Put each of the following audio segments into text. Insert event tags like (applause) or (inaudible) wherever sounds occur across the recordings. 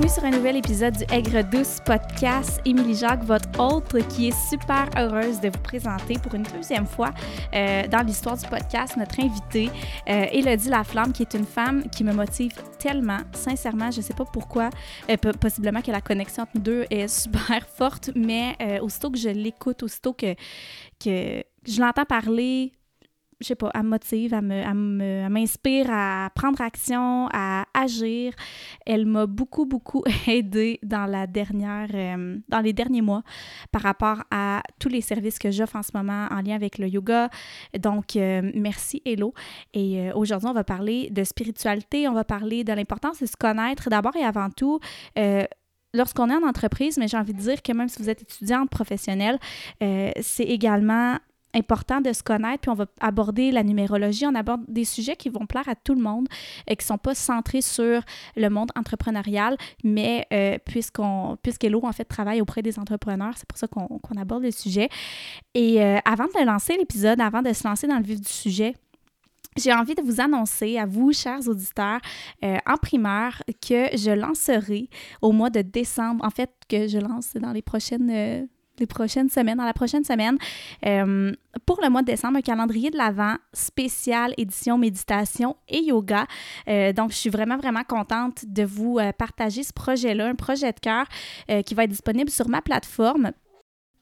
bienvenue sur un nouvel épisode du Aigre Douce podcast. Émilie Jacques, votre hôte, qui est super heureuse de vous présenter pour une deuxième fois euh, dans l'histoire du podcast notre invitée, euh, Élodie Laflamme, qui est une femme qui me motive tellement, sincèrement, je ne sais pas pourquoi, euh, possiblement que la connexion entre nous deux est (laughs) super forte, mais euh, aussitôt que je l'écoute, aussitôt que, que je l'entends parler, je sais pas, elle me motive, elle m'inspire à, prendre action, à agir. Elle m'a beaucoup, beaucoup (laughs) aidée dans la dernière, euh, dans les derniers mois par rapport à tous les services que j'offre en ce moment en lien avec le yoga. Donc, euh, merci Hello. Et euh, aujourd'hui, on va parler de spiritualité, on va parler de l'importance de se connaître d'abord et avant tout. Lorsqu'on est en entreprise, mais j'ai envie de dire que même si vous êtes étudiante professionnelle, c'est également important de se connaître, puis on va aborder la numérologie, on aborde des sujets qui vont plaire à tout le monde et qui ne sont pas centrés sur le monde entrepreneurial, mais euh, puisqu'on, puisqu'Hello, en fait, travaille auprès des entrepreneurs, c'est pour ça qu'on, qu'on aborde le sujet. Et euh, avant de lancer l'épisode, avant de se lancer dans le vif du sujet, j'ai envie de vous annoncer à vous, chers auditeurs, euh, en primeur, que je lancerai au mois de décembre, en fait, que je lance dans les prochaines... les prochaines semaines, dans la prochaine semaine, euh, pour le mois de décembre, un calendrier de l'Avent spécial édition méditation et yoga. Euh, donc, je suis vraiment, vraiment contente de vous euh, partager ce projet-là, un projet de cœur qui va être disponible sur ma plateforme.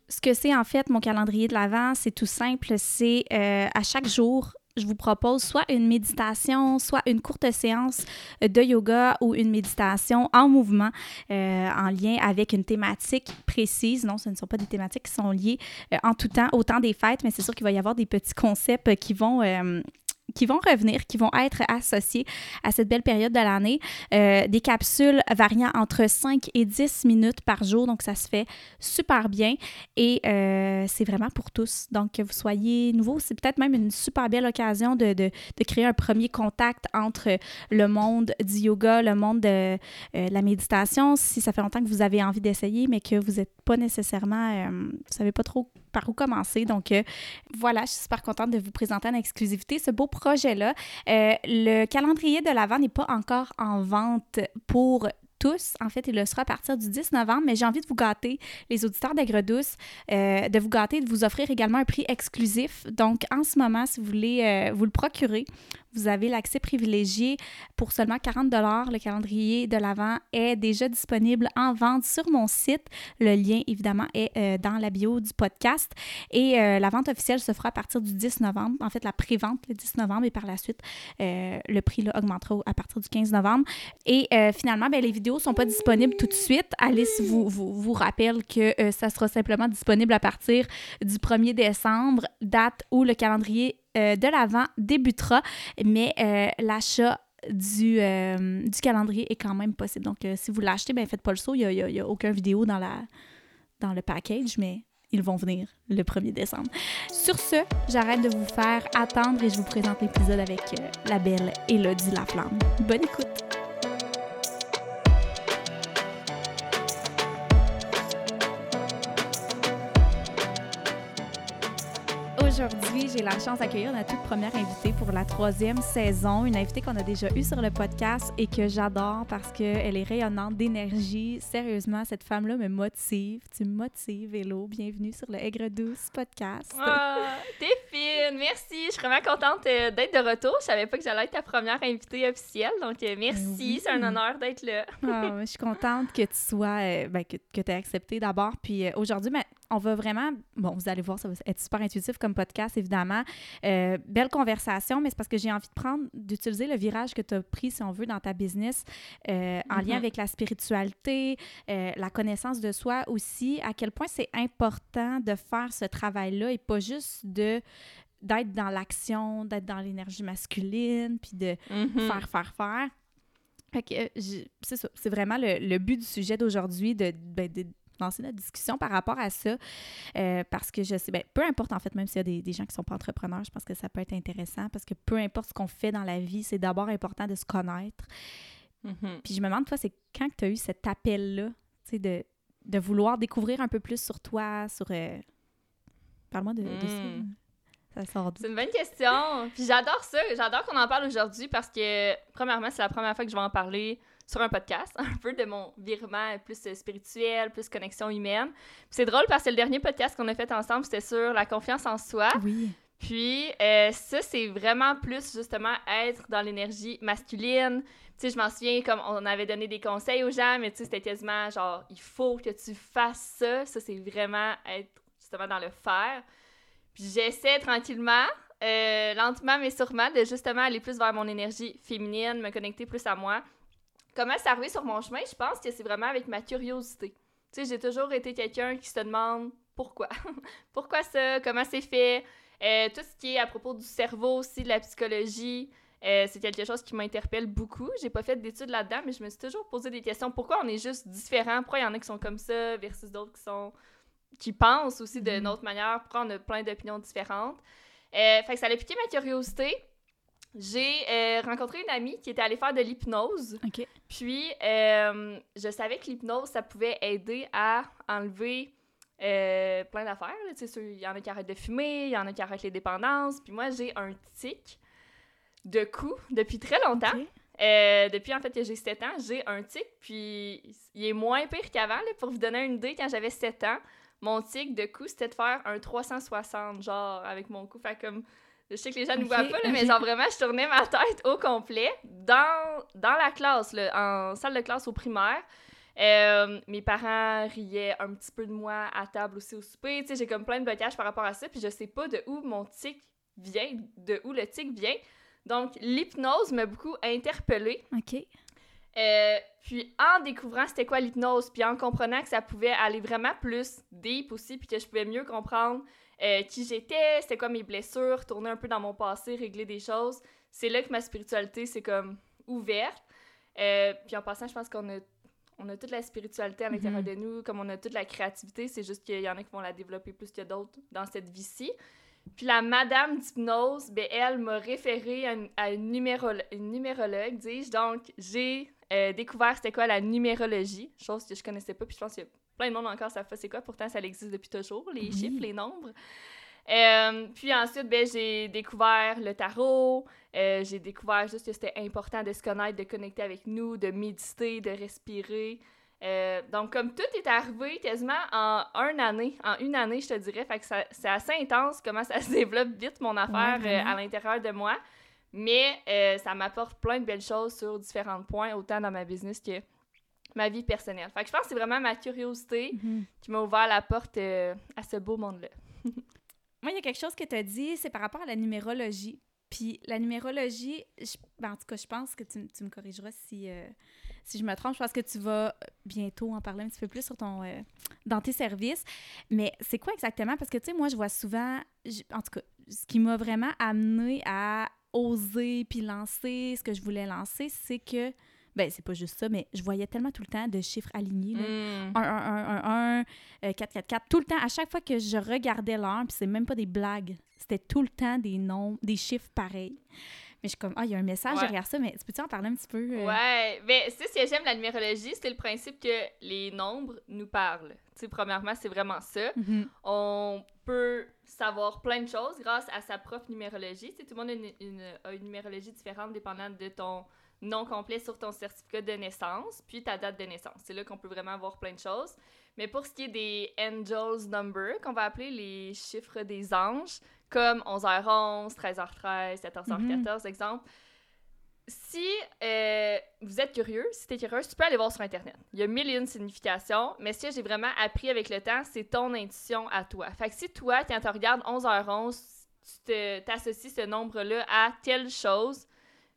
Ce que c'est en fait mon calendrier de l'Avent, c'est tout simple, c'est à chaque jour, je vous propose soit une méditation, soit une courte séance de yoga ou une méditation en mouvement euh, en lien avec une thématique précise. Non, ce ne sont pas des thématiques qui sont liées euh, en tout temps, au temps des fêtes, mais c'est sûr qu'il va y avoir des petits concepts qui vont... qui vont revenir, qui vont être associés à cette belle période de l'année. Euh, des capsules variant entre 5 et 10 minutes par jour, donc ça se fait super bien et euh, c'est vraiment pour tous. Donc, que vous soyez nouveau, c'est peut-être même une super belle occasion de, de- de créer un premier contact entre le monde du yoga, le monde de euh, la méditation. Si ça fait longtemps que vous avez envie d'essayer, mais que vous n'êtes pas nécessairement, vous savez pas trop par où commencer. Donc, euh, voilà, je suis super contente de vous présenter en exclusivité ce beau projet-là. Euh, le calendrier de l'Avent n'est pas encore en vente pour tous. En fait, il le sera à partir du 10 novembre, mais j'ai envie de vous gâter, les auditeurs d'Aigre Douce, euh, de vous gâter, de vous offrir également un prix exclusif. Donc, en ce moment, si vous voulez vous le procurer, vous avez l'accès privilégié pour seulement 40 Le calendrier de l'Avent est déjà disponible en vente sur mon site. Le lien, évidemment, est euh, dans la bio du podcast. Et euh, la vente officielle se fera à partir du 10 novembre. En fait, la pré-vente le 10 novembre et par la suite, euh, le prix augmentera au- à partir du 15 novembre. Et finalement, ben, les vidéos sont pas disponibles tout de suite. Alice vous, vous, vous rappelle que ça sera simplement disponible à partir du 1er décembre, date où le calendrier euh, de l'Avent débutera, mais euh, l'achat du, euh, du calendrier est quand même possible. Donc, si vous l'achetez, ben faites pas le saut. Il n'y a, aucune vidéo dans, le package, mais ils vont venir le 1er décembre. Sur ce, j'arrête de vous faire attendre et je vous présente l'épisode avec la belle Élodie Laflamme. Bonne écoute! Aujourd'hui, j'ai la chance d'accueillir notre toute première invitée pour la troisième saison, une invitée qu'on a déjà eue sur le podcast et que j'adore parce qu'elle est rayonnante d'énergie. Sérieusement, cette femme-là me motive. Tu me motives, Hello. Bienvenue sur le Aigre Douce podcast. Ah, t'es fine, merci. Je suis vraiment contente euh, d'être de retour. Je savais pas que j'allais être ta première invitée officielle, donc euh, merci. Ben oui. C'est un honneur d'être là. Ah, je suis contente que tu sois, euh, ben, que, que tu aies accepté d'abord. Puis aujourd'hui, ben, on va vraiment, bon, vous allez voir, ça va être super intuitif comme podcast, évidemment. Euh, belle conversation, mais c'est parce que j'ai envie de prendre, d'utiliser le virage que tu as pris, si on veut, dans ta business, euh, en lien Mhm. avec la spiritualité, euh, la connaissance de soi aussi, à quel point c'est important de faire ce travail-là et pas juste de d'être dans l'action, d'être dans l'énergie masculine, puis de Mhm. faire, faire, faire. Fait que, c'est ça. C'est vraiment le, le but du sujet d'aujourd'hui, de, ben, de lancer notre discussion par rapport à ça. Euh, parce que je sais, ben, peu importe en fait, même s'il y a des, des gens qui sont pas entrepreneurs, je pense que ça peut être intéressant parce que peu importe ce qu'on fait dans la vie, c'est d'abord important de se connaître. Mhm. Puis je me demande, toi, c'est quand que tu as eu cet appel-là, tu sais, de, de vouloir découvrir un peu plus sur toi, sur... euh, Parle-moi de, de ça. Mm. C'est une bonne question. Puis j'adore ça. J'adore qu'on en parle aujourd'hui parce que, premièrement, c'est la première fois que je vais en parler sur un podcast, (laughs) un peu de mon virement plus spirituel, plus connexion humaine. C'est drôle parce que le dernier podcast qu'on a fait ensemble, c'était sur la confiance en soi. Oui. Puis euh, ça, c'est vraiment plus justement être dans l'énergie masculine. Tu sais, je m'en souviens comme on avait donné des conseils aux gens, mais tu sais, c'était quasiment genre, il faut que tu fasses ça. Ça, c'est vraiment être justement dans le faire. Puis j'essaie tranquillement, euh, lentement mais sûrement, de justement aller plus vers mon énergie féminine, me connecter plus à moi. Comment c'est arrivé sur mon chemin? Je pense que c'est vraiment avec ma curiosité. Tu sais, j'ai toujours été quelqu'un qui se demande pourquoi. (laughs) pourquoi ça? Comment c'est fait? Euh, tout ce qui est à propos du cerveau aussi, de la psychologie, euh, c'est quelque chose qui m'interpelle beaucoup. J'ai pas fait d'études là-dedans, mais je me suis toujours posé des questions. Pourquoi on est juste différents? Pourquoi il y en a qui sont comme ça versus d'autres qui sont qui pensent aussi d'une mhm. autre manière? Pourquoi on a plein d'opinions différentes? Euh, fait que ça a piqué ma curiosité. J'ai rencontré une amie qui était allée faire de l'hypnose. Puis, je savais que l'hypnose, ça pouvait aider à enlever euh, plein d'affaires. Il y en a qui arrêtent de fumer, il y en a qui arrêtent les dépendances. Puis moi, j'ai un tic de cou depuis très longtemps. Euh, depuis en fait que j'ai 7 ans, j'ai un tic, puis il est moins pire qu'avant. Pour vous donner une idée, quand j'avais 7 ans, mon tic de cou, c'était de faire un 360, genre, avec mon cou. Fait comme, je sais que les gens ne voient pas, mais genre vraiment, je tournais ma tête au complet dans, dans la classe, en salle de classe au primaire. Euh, mes parents riaient un petit peu de moi à table aussi au souper. Tu sais, j'ai comme plein de blocages par rapport à ça, puis je sais pas de où mon tic vient, de où le tic vient. Donc, l'hypnose m'a beaucoup interpellée. OK. Euh, puis en découvrant c'était quoi l'hypnose, puis en comprenant que ça pouvait aller vraiment plus deep aussi, puis que je pouvais mieux comprendre euh, qui j'étais, c'était quoi mes blessures, tourner un peu dans mon passé, régler des choses, c'est là que ma spiritualité s'est comme ouverte. puis en passant, je pense qu'on a on a toute la spiritualité à l'intérieur mhm. de nous, comme on a toute la créativité, c'est juste qu'il y en a qui vont la développer plus que d'autres dans cette vie-ci. Puis la madame d'hypnose, ben, elle m'a référé à une, numérologue, dis-je. Donc, j'ai euh, découvert c'était quoi la numérologie, chose que je connaissais pas, puis je pense qu'il y a plein de monde encore ça fait c'est quoi, pourtant ça existe depuis toujours, les chiffres, les nombres. Euh, puis ensuite, ben, j'ai découvert le tarot. Euh, j'ai découvert juste que c'était important de se connaître, de connecter avec nous, de méditer, de respirer. Euh, donc, comme tout est arrivé quasiment en une année, en une année, je te dirais, fait que c'est assez intense comment ça (laughs) se développe vite, mon affaire, à l'intérieur de moi. Mais ça m'apporte plein de belles choses sur différents points, autant dans ma business que ma vie personnelle. Fait que je pense que c'est vraiment ma curiosité mm-hmm. qui m'a ouvert la porte à ce beau monde-là. (laughs) Moi, il y a quelque chose que tu as dit, c'est par rapport à la numérologie. Puis la numérologie, ben, en tout cas, je pense que tu, me corrigeras si, euh, si je me trompe. Je pense que tu vas bientôt en parler un petit peu plus sur ton, euh, dans tes services. Mais c'est quoi exactement? Parce que, tu sais, moi, je vois souvent, en tout cas, ce qui m'a vraiment amené à oser puis lancer ce que je voulais lancer, c'est que ben, c'est pas juste ça, mais je voyais tellement tout le temps de chiffres alignés. 1, 1, 1, 1, 1, 4, 4, 4. Tout le temps, à chaque fois que je regardais l'heure, puis c'est même pas des blagues, c'était tout le temps des noms, des chiffres pareils. Mais je suis comme, ah, il y a un message derrière ça, mais peux-tu en parler un petit peu? Euh? Ouais, mais c'est ce que j'aime la numérologie, c'est le principe que les nombres nous parlent. Tu sais, premièrement, c'est vraiment ça. Mm-hmm. On peut savoir plein de choses grâce à sa propre numérologie. Tu sais, tout le monde a une, une, a une numérologie différente dépendant de ton nom complet sur ton certificat de naissance, puis ta date de naissance. C'est là qu'on peut vraiment avoir plein de choses. Mais pour ce qui est des angels number, qu'on va appeler les chiffres des anges, comme 11h11, 13h13, 14h14, exemple, si euh, vous êtes curieux, si tu es curieux, tu peux aller voir sur Internet. Il y a mille et une significations, mais ce que j'ai vraiment appris avec le temps, c'est ton intuition à toi. Fait que si toi, quand tu regardes 11h11, tu t'associes ce nombre-là à telle chose,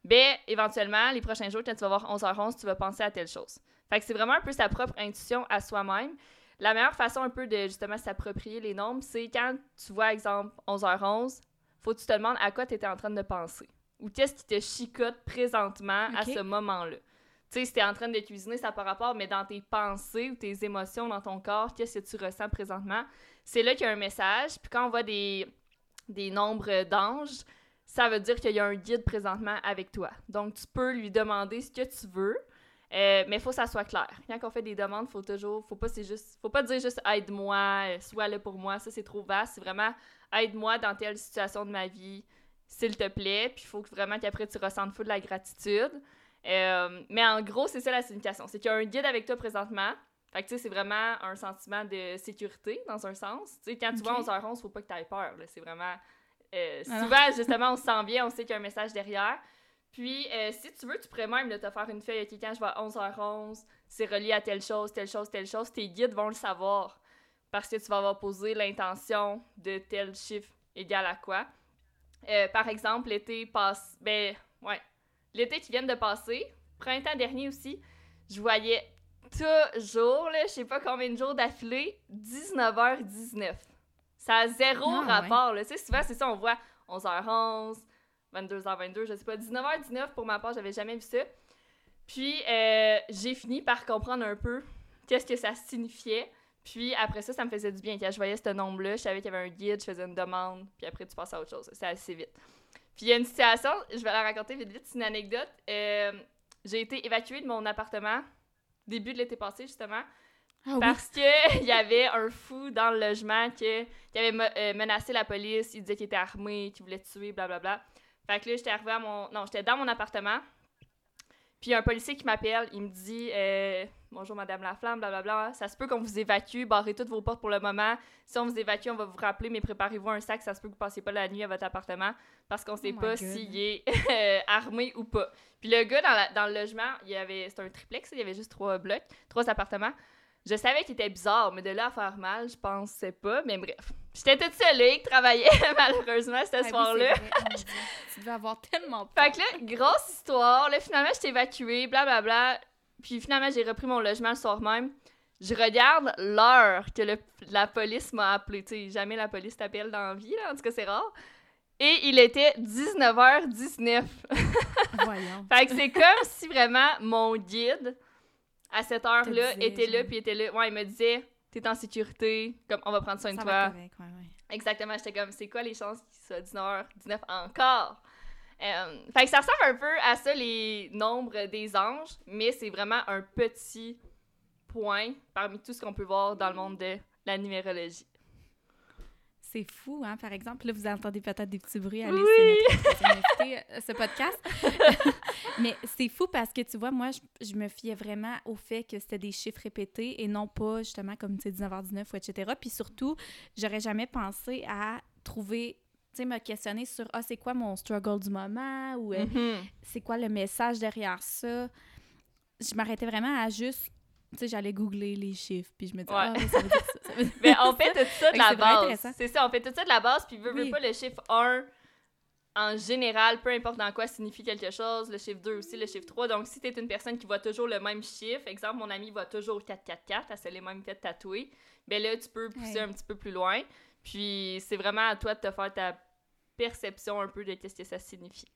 ben, éventuellement, les prochains jours, quand tu vas voir 11h11, tu vas penser à telle chose. Fait que c'est vraiment un peu sa propre intuition à soi-même. La meilleure façon un peu de justement s'approprier les nombres, c'est quand tu vois, exemple, 11h11, faut que tu te demandes à quoi tu étais en train de penser. Ou qu'est-ce qui te chicote présentement à ce moment-là. Tu sais, si t'es en train de cuisiner, ça n'a pas rapport, mais dans tes pensées ou tes émotions dans ton corps, qu'est-ce que tu ressens présentement, c'est là qu'il y a un message. Puis quand on voit des, des nombres d'anges, ça veut dire qu'il y a un guide présentement avec toi. Donc, tu peux lui demander ce que tu veux, euh, mais il faut que ça soit clair. Quand on fait des demandes, faut toujours, faut pas, c'est juste, faut pas dire juste aide-moi, sois là pour moi, ça c'est trop vaste. C'est vraiment aide-moi dans telle situation de ma vie, s'il te plaît. Puis il faut vraiment qu'après tu ressentes fou de la gratitude. Euh, mais en gros, c'est ça la signification. C'est qu'il y a un guide avec toi présentement. Fait que, tu sais, c'est vraiment un sentiment de sécurité, dans un sens. Tu sais, quand tu vois 11h11, faut pas que tu aies peur. C'est vraiment... Euh, ah souvent, justement, on se sent bien, on sait qu'il y a un message derrière. Puis, euh, si tu veux, tu pourrais même te faire une feuille, OK, quand je vais à 11h11, c'est relié à telle chose, telle chose, telle chose. Tes guides vont le savoir parce que tu vas avoir posé l'intention de tel chiffre égal à quoi. Euh, par exemple, l'été passe... Ben, ouais. L'été qui vient de passer, printemps dernier aussi, je voyais toujours, là, je sais pas combien de jours d'affilée, 19h19. Ça a zéro ah, rapport, là. Tu sais, souvent, c'est ça, on voit 11h11, 22h22, je sais pas, 19h19 pour ma part, j'avais jamais vu ça. Puis, euh, j'ai fini par comprendre un peu qu'est-ce que ça signifiait. Puis après ça, ça me faisait du bien. Quand je voyais ce nombre-là, je savais qu'il y avait un guide, je faisais une demande, puis après, tu passes à autre chose. C'est assez vite. Puis il y a une situation, je vais la raconter vite vite, c'est une anecdote. Euh, j'ai été évacuée de mon appartement début de l'été passé, justement. Ah parce que (laughs) qu'il y avait un fou dans le logement qui, avait euh, menacé la police, il disait qu'il était armé, qu'il voulait tuer, blablabla. Bla, bla. Fait que là, j'étais arrivée à mon. Non, j'étais dans mon appartement. Puis un policier qui m'appelle, il me dit euh, Bonjour Madame Laflamme, blablabla. Ça se peut qu'on vous évacue, barrez toutes vos portes pour le moment. Si on vous évacue, on va vous rappeler, mais préparez-vous un sac. Ça se peut que vous passiez pas la nuit à votre appartement parce qu'on sait oh pas s'il est euh, (laughs) armé ou pas. Puis le gars dans, dans le logement, il y avait. C'était un triplex, il y avait juste trois blocs, trois appartements. Je savais qu'il était bizarre, mais de là à faire mal, je pensais pas. Mais bref, j'étais toute seule qui travaillait (laughs) malheureusement ce ah soir-là. (laughs) tu devais avoir tellement peur. Fait que là, grosse histoire. Là, finalement, j'étais évacuée, blablabla. Puis finalement, j'ai repris mon logement le soir même. Je regarde l'heure que la police m'a appelé. Tu sais, jamais la police t'appelle dans la vie, là. En tout cas, c'est rare. Et il était 19h19. (laughs) Voyons. fait que c'est comme si vraiment mon guide à cette heure-là, était là, puis était là. Ouais, il me disait, t'es en sécurité, comme on va prendre soin de toi. Exactement, j'étais comme, c'est quoi les chances qu'il soit 19h, 19 encore? Euh, fait que ça ressemble un peu à ça, les nombres des anges, mais c'est vraiment un petit point parmi tout ce qu'on peut voir dans le monde de la numérologie. C'est fou, hein? Par exemple, là, vous entendez peut-être des petits bruits. Allez, oui! c'est euh, ce podcast. (laughs) Mais c'est fou parce que, tu vois, moi, je, me fiais vraiment au fait que c'était des chiffres répétés et non pas, justement, comme tu sais, 19h19 ou etc. Puis surtout, j'aurais jamais pensé à trouver tu sais, me questionner sur ah, c'est quoi mon struggle du moment ou euh, mm-hmm. c'est quoi le message derrière ça? Je m'arrêtais vraiment à juste tu sais, j'allais googler les chiffres, puis je me disais, ah, ça veut dire ça. (laughs) mais on fait tout ça de la base. C'est ça, on fait tout ça de la base, puis veut, pas le chiffre 1, en général, peu importe dans quoi signifie quelque chose, le chiffre 2 aussi, le chiffre 3. Donc, si tu es une personne qui voit toujours le même chiffre, exemple, mon ami voit toujours 444, elle s'est les mêmes fait tatouer, ben là, tu peux pousser un petit peu plus loin. Puis, c'est vraiment à toi de te faire ta perception un peu de ce que ça signifie.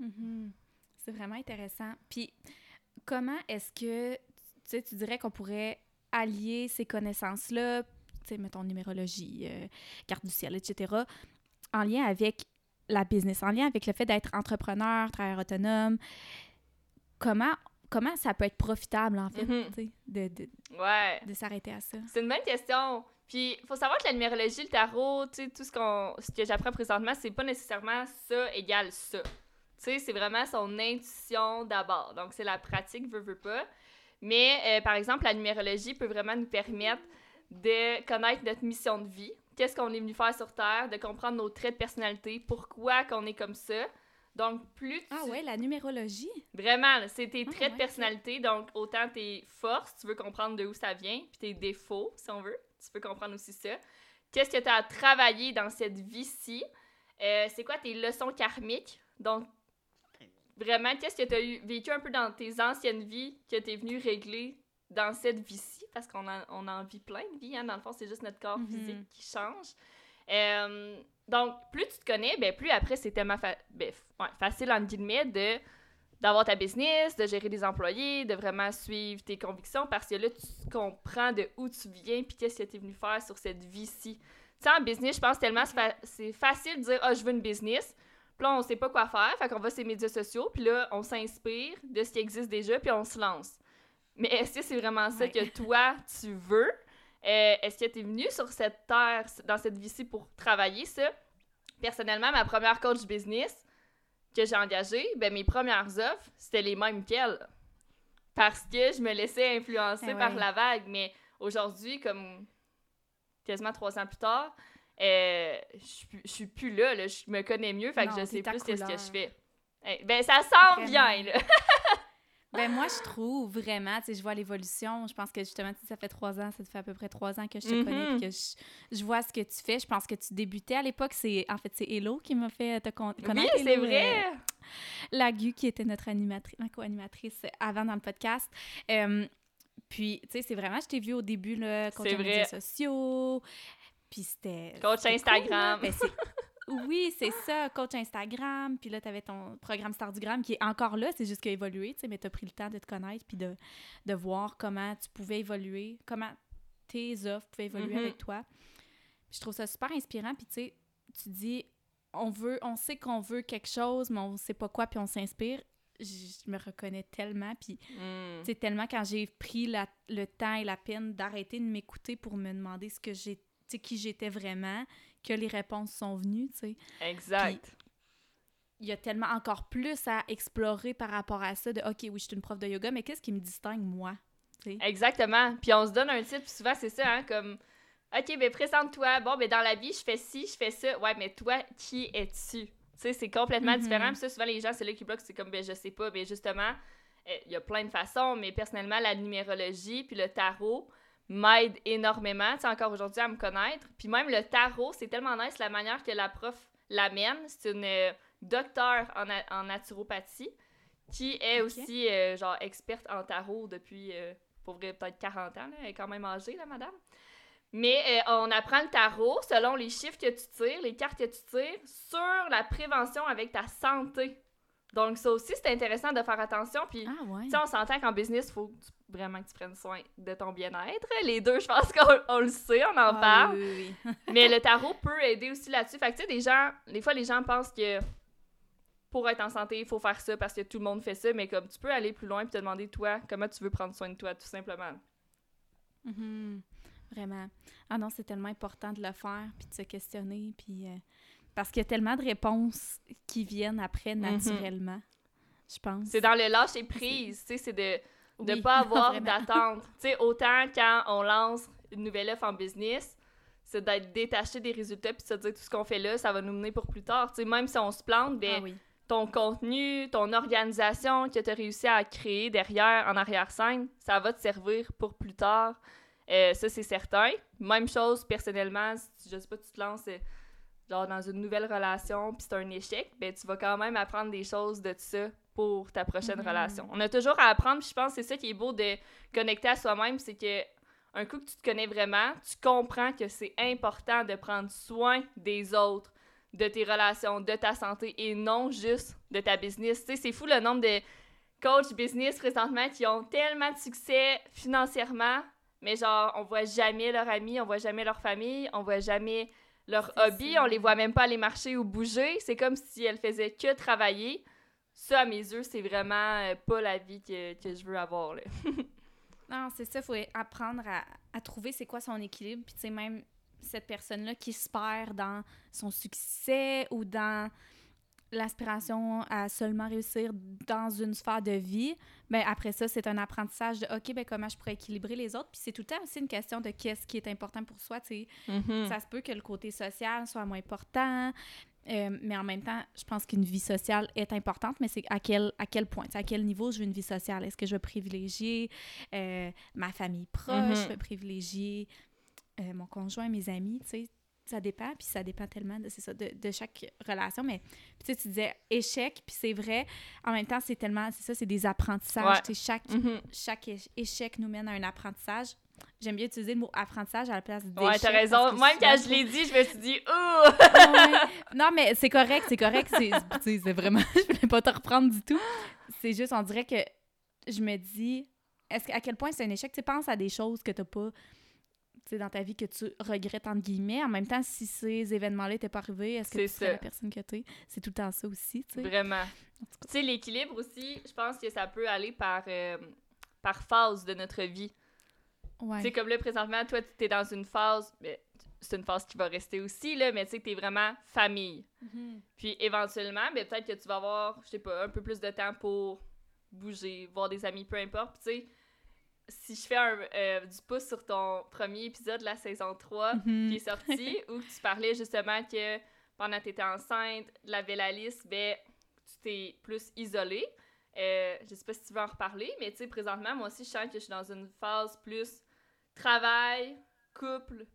Mm-hmm. C'est vraiment intéressant. Puis, comment est-ce que sais, tu dirais qu'on pourrait allier ces connaissances-là, tu sais, mettons numérologie, euh, carte du ciel, etc., en lien avec la business, en lien avec le fait d'être entrepreneur, travailleur autonome. Comment, comment ça peut être profitable, en fait, mm-hmm. de, de, de s'arrêter à ça? C'est une bonne question. Puis, il faut savoir que la numérologie, le tarot, tu sais, tout ce, qu'on, ce que j'apprends présentement, c'est pas nécessairement ça égale ça. Tu sais, c'est vraiment son intuition d'abord. Donc, c'est la pratique, veut, veut pas. Mais, euh, par exemple, la numérologie peut vraiment nous permettre de connaître notre mission de vie, qu'est-ce qu'on est venu faire sur Terre, de comprendre nos traits de personnalité, pourquoi qu'on est comme ça. Donc, plus tu... Ah ouais, la numérologie? Vraiment, c'est tes ah traits de personnalité, donc autant tes forces, tu veux comprendre de où ça vient, puis tes défauts, si on veut, tu peux comprendre aussi ça. Qu'est-ce que tu as à travailler dans cette vie-ci? Euh, c'est quoi tes leçons karmiques? Donc, vraiment, qu'est-ce que tu as vécu un peu dans tes anciennes vies que tu es venu régler dans cette vie-ci? Parce qu'on a, on en vit plein de vies, hein? dans le fond, c'est juste notre corps mhm. physique qui change. Euh, donc, plus tu te connais, ben, plus après, c'est tellement ben, facile, en guillemets, de d'avoir ta business, de gérer des employés, de vraiment suivre tes convictions parce que là, tu comprends de où tu viens puis qu'est-ce que tu es venu faire sur cette vie-ci. Tu sais, en business, je pense tellement c'est facile de dire « Ah, je veux une business », puis là, on sait pas quoi faire, fait qu'on va sur les médias sociaux, puis là, on s'inspire de ce qui existe déjà, puis on se lance. Mais est-ce que c'est vraiment ça que (laughs) toi, tu veux? Euh, est-ce que tu es venu sur cette terre, dans cette vie-ci, pour travailler ça? Personnellement, ma première coach business, que j'ai engagées, ben mes premières offres, c'était les mêmes qu'elles. Parce que je me laissais influencer Ah par la vague. Mais aujourd'hui, comme quasiment trois ans plus tard, euh, je suis plus- je suis plus là, là, je me connais mieux, fait que Non, je t'es sais plus qu'est-ce que je fais. Eh, ben, ça sent bien, là. (laughs) Ben moi, je trouve vraiment, tu sais, je vois l'évolution. Je pense que justement, ça fait trois ans, ça fait à peu près trois ans que je te Mhm. connais, puis que je, je vois ce que tu fais. Je pense que tu débutais à l'époque. C'est en fait c'est Hello qui m'a fait te con- Oui, connaître. c'est vrai. euh, Lagu qui était notre animatrice, ma co-animatrice avant dans le podcast. Euh, puis, tu sais, c'est vraiment, je t'ai vu au début, là, C'est en vrai. sociaux. Puis c'était. Coach cool, Instagram. Ben, c'est- (laughs) oui, c'est ça, coach Instagram. Puis là, tu avais ton programme Stardugram qui est encore là, c'est juste qu'il a évolué, tu sais, mais tu as pris le temps de te connaître puis de, de voir comment tu pouvais évoluer, comment tes offres pouvaient évoluer Mhm. avec toi. Puis je trouve ça super inspirant. Puis tu sais, tu dis, on veut, on sait qu'on veut quelque chose, mais on sait pas quoi, puis on s'inspire. Je me reconnais tellement, puis Mm. c'est tellement quand j'ai pris la- le temps et la peine d'arrêter de m'écouter pour me demander ce que j'ai, qui j'étais vraiment, que les réponses sont venues, tu sais. Exact. Il y a tellement encore plus à explorer par rapport à ça de OK, oui, je suis une prof de yoga, mais qu'est-ce qui me distingue moi, tu sais? Exactement. Puis on se donne un titre, puis souvent c'est ça, hein, comme OK, ben présente-toi. Bon, ben dans la vie, je fais ci, je fais ça. Ouais, mais toi, qui es-tu? Tu sais, c'est complètement Mhm. différent. Puis ça, souvent, les gens, c'est là qui bloquent, c'est comme, ben je sais pas. Ben justement, euh, il y a plein de façons, mais personnellement, la numérologie puis le tarot m'aident énormément, tu sais, encore aujourd'hui, à me connaître. Puis même le tarot, c'est tellement nice la manière que la prof l'amène. C'est une euh, docteure en, en naturopathie qui est aussi, euh, genre, experte en tarot depuis, euh, pour vrai, peut-être 40 ans. là. Elle est quand même âgée, la madame. Mais on apprend le tarot selon les chiffres que tu tires, les cartes que tu tires, sur la prévention avec ta santé. Donc, ça aussi, c'est intéressant de faire attention. Puis, Ah ouais. tu sais, on s'entend qu'en business, il faut vraiment que tu prennes soin de ton bien-être. Les deux, je pense (laughs) qu'on on le sait, on en Ah parle. oui, oui, oui. (laughs) Mais le tarot peut aider aussi là-dessus. Fait que, tu sais, des gens, des fois, les gens pensent que pour être en santé, il faut faire ça parce que tout le monde fait ça. Mais comme tu peux aller plus loin et te demander, toi, comment tu veux prendre soin de toi, tout simplement. Mhm. Vraiment. Ah non, c'est tellement important de le faire, puis de se questionner, puis... euh, parce qu'il y a tellement de réponses qui viennent après naturellement, je pense. Mhm. C'est dans le lâcher prise, tu sais, c'est de ne Oui, pas (laughs) avoir d'attente. Tu sais, autant quand on lance une nouvelle offre en business, c'est d'être détaché des résultats puis de se dire tout ce qu'on fait là, ça va nous mener pour plus tard. Tu sais, même si on se plante, ben, Ah oui. ton contenu, ton organisation que tu as réussi à créer derrière, en arrière-scène, ça va te servir pour plus tard. Euh, ça, c'est certain. Même chose, personnellement, si je sais pas, tu te lances euh, genre dans une nouvelle relation puis c'est un échec, ben tu vas quand même apprendre des choses de ça pour ta prochaine Mhm. relation. On a toujours à apprendre, puis je pense que c'est ça qui est beau de connecter à soi-même, c'est que un coup que tu te connais vraiment, tu comprends que c'est important de prendre soin des autres, de tes relations, de ta santé et non juste de ta business. Tu sais, c'est fou le nombre de coachs business présentement qui ont tellement de succès financièrement, mais genre, on voit jamais leurs amis, on voit jamais leur famille, on voit jamais leur hobby, ça. on les voit même pas aller marcher ou bouger. C'est comme si elles faisaient que travailler. Ça, à mes yeux, c'est vraiment euh, pas la vie que, que je veux avoir. Là. (laughs) Non, c'est ça, il faut apprendre à, à trouver c'est quoi son équilibre. Puis, tu sais, même cette personne-là qui se perd dans son succès ou dans l'aspiration à seulement réussir dans une sphère de vie, ben après ça, c'est un apprentissage de OK, ben comment je pourrais équilibrer les autres. Puis c'est tout le temps aussi une question de qu'est-ce qui est important pour soi. Tu sais, ça se peut que le côté social soit moins important, euh, mais en même temps, je pense qu'une vie sociale est importante, mais c'est à quel, à quel point, à quel niveau je veux une vie sociale? Est-ce que je veux privilégier euh, ma famille proche, Mhm. je veux privilégier euh, mon conjoint, mes amis, tu sais, ça dépend, puis ça dépend tellement de, ça, de, de chaque relation, mais tu sais, tu disais échec, puis c'est vrai, en même temps, c'est tellement, c'est ça, c'est des apprentissages, Ouais. chaque, Mhm. chaque éche- échec nous mène à un apprentissage. J'aime bien utiliser le mot apprentissage à la place d'échec. Ouais, t'as raison. Même quand je l'ai dit, je me suis dit, ouh! (laughs) Ouais. Non, mais c'est correct, c'est correct. C'est, vraiment. (laughs) Je voulais pas te reprendre du tout. C'est juste, on dirait que je me dis, est-ce à quel point c'est un échec? Tu sais, pense à des choses que t'as pas. Tu dans ta vie que tu regrettes, entre guillemets. En même temps, si ces événements-là n'étaient pas arrivés, est-ce que C'est tu serais la personne que tu es? C'est tout le temps ça aussi, tu sais. Vraiment. Tu sais, l'équilibre aussi, je pense que ça peut aller par, euh, par phase de notre vie. Ouais. Tu sais, comme là, présentement, toi, tu es dans une phase. ben, c'est une phase qui va rester aussi, là, mais tu sais que t'es vraiment famille. Puis éventuellement, ben, peut-être que tu vas avoir, je sais pas, un peu plus de temps pour bouger, voir des amis, peu importe. Tu sais, si je fais un, euh, du pouce sur ton premier épisode de la saison 3 Mhm. qui est sorti, (laughs) où tu parlais justement que pendant que tu étais enceinte, la Alice, ben, tu t'es plus isolée. Euh, je sais pas si tu veux en reparler, mais tu sais, présentement, moi aussi, je sens que je suis dans une phase plus travail, couple,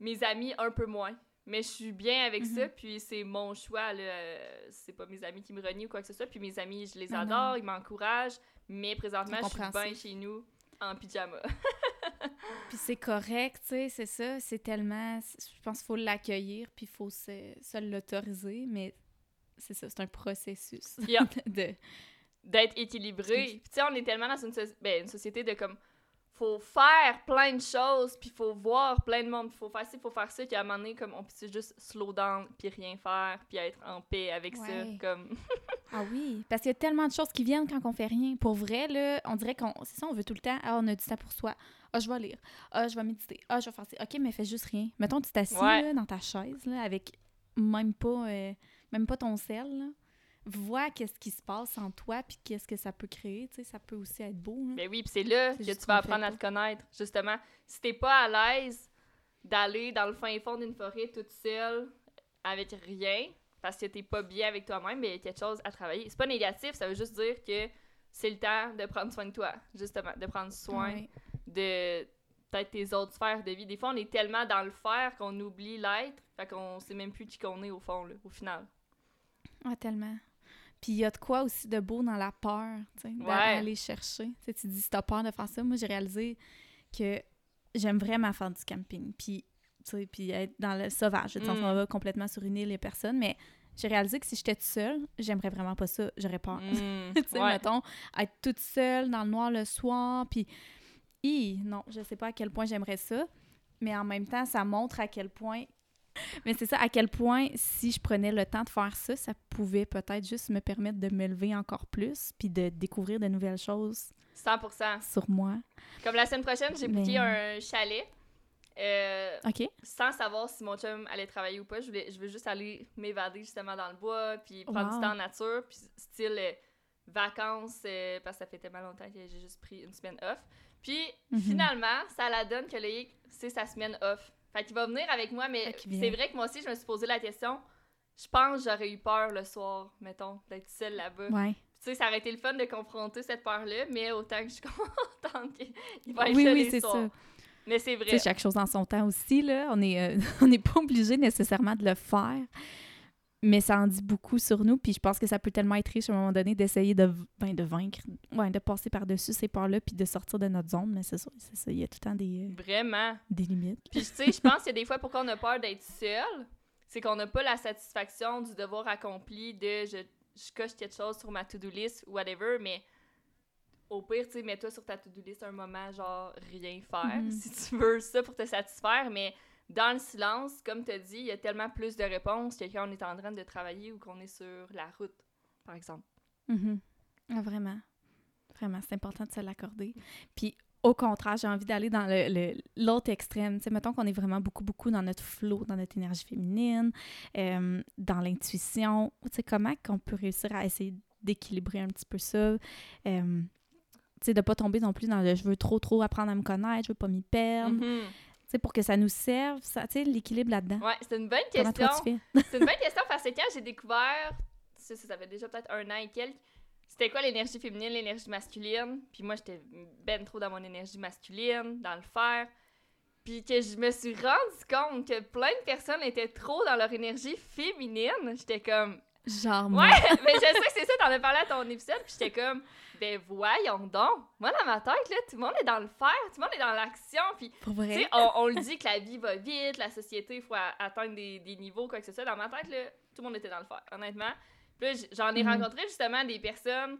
mes amis un peu moins. Mais je suis bien avec ça, puis c'est mon choix, euh, C'est pas mes amis qui me renient ou quoi que ce soit. Puis mes amis, je les Ah non. adore, ils m'encouragent. Mais présentement, je suis bien chez nous, en pyjama. (laughs) Puis c'est correct, tu sais, c'est ça. C'est tellement. Je pense qu'il faut l'accueillir, puis il faut se, se l'autoriser, mais c'est ça, c'est un processus (laughs) Yeah. de. d'être équilibré. Puis tu sais, on est tellement dans une, ben, une société de comme faut faire plein de choses, puis faut voir plein de monde, puis faut faire ci, faut faire ça, qu'à un moment donné, comme on peut juste slow down, puis rien faire, puis être en paix avec Ouais. ça, comme... (laughs) Ah oui, parce qu'il y a tellement de choses qui viennent quand on fait rien. Pour vrai, là, on dirait qu'on. C'est ça, on veut tout le temps. Ah, on a du temps pour soi. Ah, je vais lire. Ah, je vais méditer. Ah, je vais faire ça. OK, mais fais juste rien. Mettons, tu t'assis Ouais. là, dans ta chaise, là, avec même pas, euh, même pas ton sel, là. Vois qu'est-ce qui se passe en toi, puis qu'est-ce que ça peut créer. Tu sais, ça peut aussi être beau. Là. Mais oui, puis c'est là que tu vas apprendre à te connaître, justement. Si t'es pas à l'aise d'aller dans le fin fond d'une forêt toute seule, avec rien, parce que t'es pas bien avec toi-même, mais il y a quelque chose à travailler. C'est pas négatif, ça veut juste dire que c'est le temps de prendre soin de toi, justement, de prendre soin de peut-être tes autres sphères de vie. Des fois, on est tellement dans le faire qu'on oublie l'être, fait qu'on sait même plus qui qu'on est au fond, là, au final. Ah, tellement. Puis il y a de quoi aussi de beau dans la peur, tu sais, Ouais. d'aller chercher. Tu dis, si t'as peur de faire ça, moi, j'ai réalisé que j'aime vraiment faire du camping. Puis, puis être dans le sauvage. Mm. on va complètement sur une île et personne, mais j'ai réalisé que si j'étais toute seule, j'aimerais vraiment pas ça. J'aurais peur. Mm, (laughs) tu sais, ouais. mettons, être toute seule dans le noir le soir, puis... Non, je sais pas à quel point j'aimerais ça, mais en même temps, ça montre à quel point... (laughs) Mais c'est ça, à quel point, si je prenais le temps de faire ça, ça pouvait peut-être juste me permettre de me lever encore plus, puis de découvrir de nouvelles choses 100%. sur moi. Comme la semaine prochaine, j'ai Mais- booké un chalet. Euh, OK? sans savoir si mon chum allait travailler ou pas, je, voulais, je veux juste aller m'évader justement dans le bois, puis prendre Wow. du temps en nature, puis style euh, vacances, euh, parce que ça fait tellement longtemps que j'ai juste pris une semaine off. Puis Mhm. finalement, ça la donne que Loïc, c'est sa semaine off. Fait qu'il va venir avec moi, mais c'est vrai que moi aussi, je me suis posé la question. Je pense que j'aurais eu peur le soir, mettons, d'être seule là-bas. Ouais. Tu sais, ça aurait été le fun de confronter cette peur-là, mais autant que je suis (laughs) contente qu'il va être Oui, là oui, les c'est soirs. ça. Mais c'est Tu vrai. sais, chaque chose en son temps aussi, là. On est, euh, (laughs) on n'est pas obligé nécessairement de le faire. Mais ça en dit beaucoup sur nous, puis je pense que ça peut tellement être riche à un moment donné d'essayer de, ben, de vaincre, ouais, de passer par-dessus ces peurs-là, puis de sortir de notre zone. Mais c'est ça, c'est ça, il y a tout le temps des, euh, Vraiment. des limites. Puis tu sais, je pense qu'il y a des fois pourquoi on a peur d'être seul, c'est qu'on n'a pas la satisfaction du devoir accompli de je, je coche quelque chose sur ma to-do list ou whatever, mais au pire, tu sais, mets-toi sur ta to-do list un moment, genre rien faire, Mhm. (laughs) si tu veux ça pour te satisfaire, mais dans le silence, comme tu as dit, il y a tellement plus de réponses que quand on est en train de travailler ou qu'on est sur la route, par exemple. Mhm. Ah, vraiment. Vraiment, c'est important de se l'accorder. Puis, au contraire, j'ai envie d'aller dans le- le- l'autre extrême. Tu sais, mettons qu'on est vraiment beaucoup, beaucoup dans notre flow, dans notre énergie féminine, euh, dans l'intuition. Tu sais, comment qu'on peut réussir à essayer d'équilibrer un petit peu ça? Euh, de pas tomber non plus dans le « je veux trop, trop apprendre à me connaître, je veux pas m'y perdre. Tu sais, pour que ça nous serve, ça, tu sais, l'équilibre là-dedans. Ouais, c'est une bonne Comment question. C'est une bonne question parce que quand j'ai découvert, ça, ça fait déjà peut-être un an et quelques, c'était quoi l'énergie féminine, l'énergie masculine? Puis moi, j'étais ben trop dans mon énergie masculine, dans le faire. Puis que je me suis rendu compte que plein de personnes étaient trop dans leur énergie féminine. J'étais comme, Genre, moi. ouais, (laughs) mais je sais que c'est ça, t'en as parlé à ton épisode, puis j'étais comme, ben voyons donc. Moi, dans ma tête, là, tout le monde est dans le faire, tout le monde est dans l'action, puis on, on le dit que la vie va vite, la société, il faut atteindre des, des niveaux, quoi que ce soit. Dans ma tête, là, tout le monde était dans le faire, honnêtement. Puis j'en ai Mhm. rencontré justement des personnes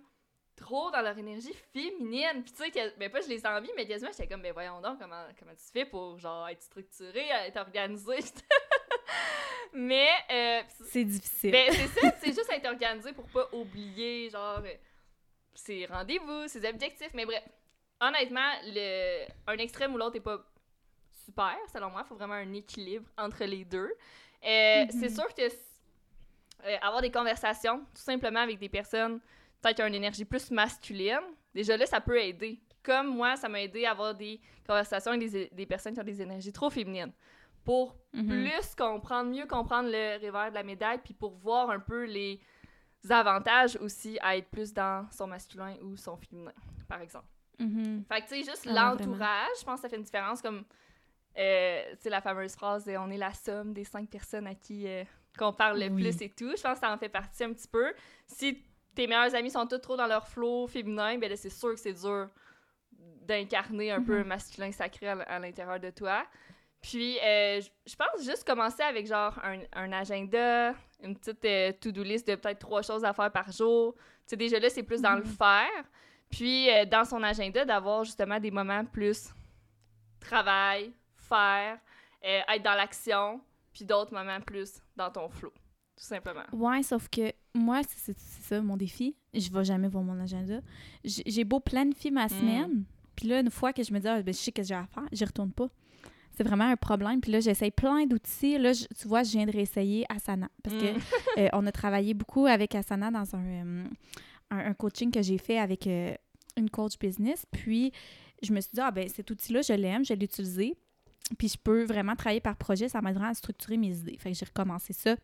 trop dans leur énergie féminine. Puis tu sais, que- ben pas je les envie, mais quasiment, j'étais comme, ben voyons donc, comment, comment tu fais pour, genre, être structuré, être organisé. (laughs) mais, euh, C'est difficile. ben, c'est ça, c'est juste être organisé pour pas oublier, genre, euh, ses rendez-vous, ses objectifs. Mais bref, honnêtement, le, un extrême ou l'autre est pas super, selon moi. Il faut vraiment un équilibre entre les deux. Euh, c'est Mhm. sûr que euh, avoir des conversations, tout simplement avec des personnes peut-être qui ont une énergie plus masculine, déjà là, ça peut aider. Comme moi, ça m'a aidé à avoir des conversations avec des, des personnes qui ont des énergies trop féminines. Pour Mhm. plus comprendre, mieux comprendre le revers de la médaille, puis pour voir un peu les avantages aussi à être plus dans son masculin ou son féminin, par exemple. Mhm. Fait que, tu sais, juste Ah, l'entourage, je pense que ça fait une différence, comme, euh, tu sais, la fameuse phrase de « on est la somme des cinq personnes à qui euh, qu'on parle le Oui. plus et tout », je pense que ça en fait partie un petit peu. Si tes meilleurs amis sont tous trop dans leur flow féminin, ben là, c'est sûr que c'est dur d'incarner un peu Mhm. un masculin sacré à l'intérieur de toi. Puis, euh, je pense juste commencer avec genre un, un agenda, une petite euh, to-do list de peut-être trois choses à faire par jour. Tu sais, déjà là, c'est plus dans le Mhm. faire. Puis, euh, dans son agenda, d'avoir justement des moments plus travail, faire, être dans l'action, puis d'autres moments plus dans ton flow, tout simplement. Ouais, sauf que moi, c'est ça mon défi. Je vais jamais voir mon agenda. J'ai beau planifier ma semaine, puis là, une fois que je me dis, ah, ben, je sais ce que j'ai à faire, j'y retourne pas. C'est vraiment un problème. Puis là, j'essaye plein d'outils. Là, je- tu vois, je viens de réessayer Asana. Parce que Mm. (laughs) euh, on a travaillé beaucoup avec Asana dans un, euh, un, un coaching que j'ai fait avec euh, une coach business. Puis, je me suis dit, ah, ben, cet outil-là, je l'aime, je l'ai utilisé. Puis, je peux vraiment travailler par projet. Ça m'aidera à structurer mes idées. Fait que j'ai recommencé ça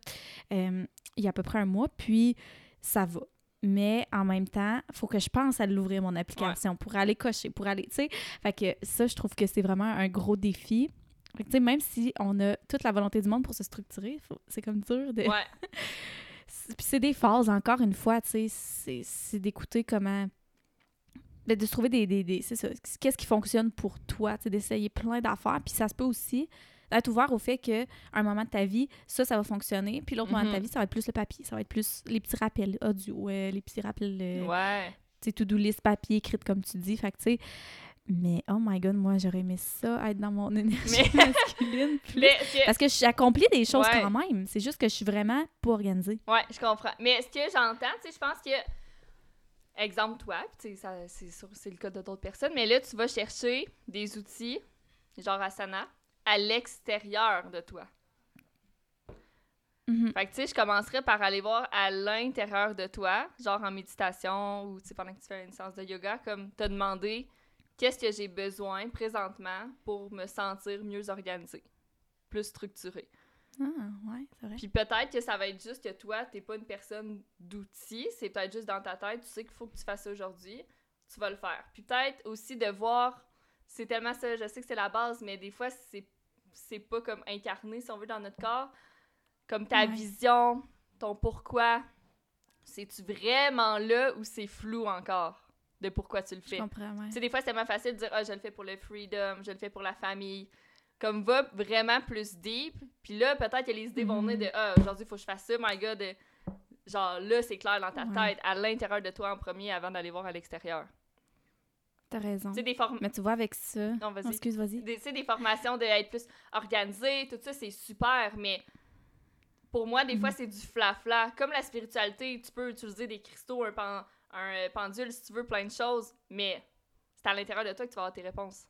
il y a à peu près un mois. Puis, ça va. Mais en même temps, il faut que je pense à l'ouvrir, mon application, pour aller cocher, pour aller, tu sais. Fait que ça, je trouve que c'est vraiment un gros défi. Fait que, même si on a toute la volonté du monde pour se structurer, faut- c'est comme dur de... Ouais. (laughs) Puis c'est des phases, encore une fois, tu sais, c'est- d'écouter comment... ben, de se trouver des... des, des- c'est ça, qu'est-ce qui fonctionne pour toi, tu sais, d'essayer plein d'affaires. Puis ça se peut aussi d'être ouvert au fait que un moment de ta vie, ça, ça va fonctionner. Puis l'autre moment de ta Mhm. vie, ça va être plus le papier. Ça va être plus les petits rappels audio, euh, les petits rappels, euh, Ouais. tu sais, to-do list papier écrite, comme tu dis. Fait que, tu sais... Mais, oh my God, moi, j'aurais aimé ça, être dans mon (laughs) énergie Mais- masculine. plus. Mais que- Parce que j'accomplis des choses Ouais. quand même. C'est juste que je suis vraiment pas organisée. Ouais, je comprends. Mais ce que j'entends, tu sais, je pense que. Exemple, toi, puis tu sais, ça- c'est sûr c'est le cas de d'autres personnes, mais là, tu vas chercher des outils, genre Asana, à l'extérieur de toi. Mhm. Fait que, tu sais, je commencerais par aller voir à l'intérieur de toi, genre en méditation ou, tu sais, pendant que tu fais une séance de yoga, comme te demander qu'est-ce que j'ai besoin présentement pour me sentir mieux organisée, plus structurée. Ah, ouais, c'est vrai. Puis peut-être que ça va être juste que toi, t'es pas une personne d'outils, c'est peut-être juste dans ta tête, tu sais qu'il faut que tu fasses ça aujourd'hui, tu vas le faire. Puis peut-être aussi de voir, c'est tellement ça, je sais que c'est la base, mais des fois, c'est, c'est pas comme incarné, si on veut, dans notre corps. Comme ta Ouais. vision, ton pourquoi, c'est-tu vraiment là ou c'est flou encore? De pourquoi tu le Je fais? comprends, ouais. Tu sais, des fois, c'est tellement facile de dire, ah, je le fais pour le freedom, je le fais pour la famille. Comme va vraiment plus deep. Puis là, peut-être que les idées vont venir de, ah, aujourd'hui, il faut que je fasse ça, my god. de- Genre, là, c'est clair dans ta Ouais. tête, à l'intérieur de toi en premier avant d'aller voir à l'extérieur. T'as raison. Des. Mais tu vois, avec ça... Non, vas-y. Oh, excuse, vas-y. Des, tu sais, des formations d'être plus organisé, tout ça, c'est super, mais pour moi, des Mhm. fois, c'est du fla-fla. Comme la spiritualité, tu peux utiliser des cristaux, un, pen- un euh, pendule, si tu veux, plein de choses, mais c'est à l'intérieur de toi que tu vas avoir tes réponses.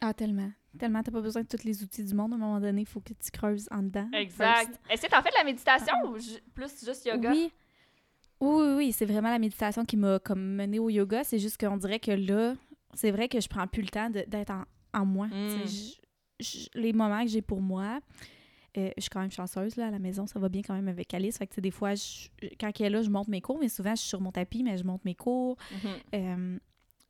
Ah, tellement. Tellement, t'as pas besoin de tous les outils du monde. À un moment donné, il faut que tu creuses en dedans. Exact. Est-ce que t'en fais de la méditation ou ju- plus juste yoga? Oui. Oui, oui, oui. C'est vraiment la méditation qui m'a comme menée au yoga. C'est juste qu'on dirait que là, c'est vrai que je prends plus le temps d'être en, en moi. Mm. Je- je- les moments que j'ai pour moi, euh, je suis quand même chanceuse là, à la maison. Ça va bien quand même avec Alice. Fait que, des fois, je- quand elle est là, je monte mes cours, mais souvent, je suis sur mon tapis, mais je monte mes cours. Mhm. Euh,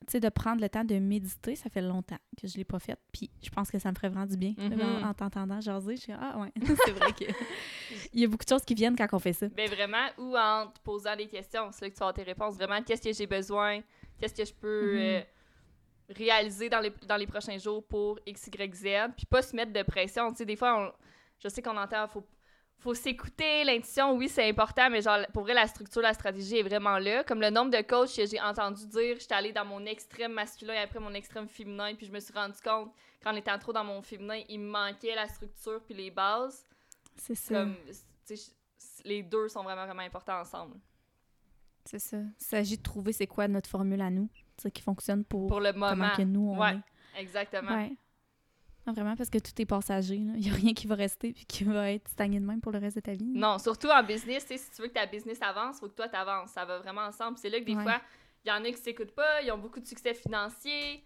tu sais, de prendre le temps de méditer, ça fait longtemps que je l'ai pas fait. Puis je pense que ça me ferait vraiment du bien. Mhm. en en t'entendant jaser, je suis ah ouais, (laughs) c'est vrai que (laughs) il y a beaucoup de choses qui viennent quand on fait ça. Ben vraiment, ou en te posant des questions, c'est là que tu avoir tes réponses. Vraiment, qu'est-ce que j'ai besoin? Qu'est-ce que je peux Mhm. euh, réaliser dans les, dans les prochains jours pour X, Y, Z? Puis pas se mettre de pression. Tu sais, des fois, on- je sais qu'on entend, faut, faut s'écouter, l'intuition, oui, c'est important, mais genre, pour vrai, la structure, la stratégie est vraiment là. Comme le nombre de coachs que j'ai entendu dire, j'étais allée dans mon extrême masculin et après mon extrême féminin, puis je me suis rendu compte qu'en étant trop dans mon féminin, il me manquait la structure puis les bases. C'est ça. Comme, les deux sont vraiment, vraiment importants ensemble. C'est ça. Il s'agit de trouver c'est quoi notre formule à nous, sais, qui fonctionne pour, Pour le comment moment. que nous on Ouais, est. exactement. Ouais. Ah, vraiment, parce que tout est passager. Il n'y a rien qui va rester puis qui va être stagné de même pour le reste de ta vie. Non, surtout en business, si tu veux que ta business avance, il faut que toi t'avances. Ça va vraiment ensemble. C'est là que des Ouais. fois, il y en a qui s'écoutent pas, ils ont beaucoup de succès financier,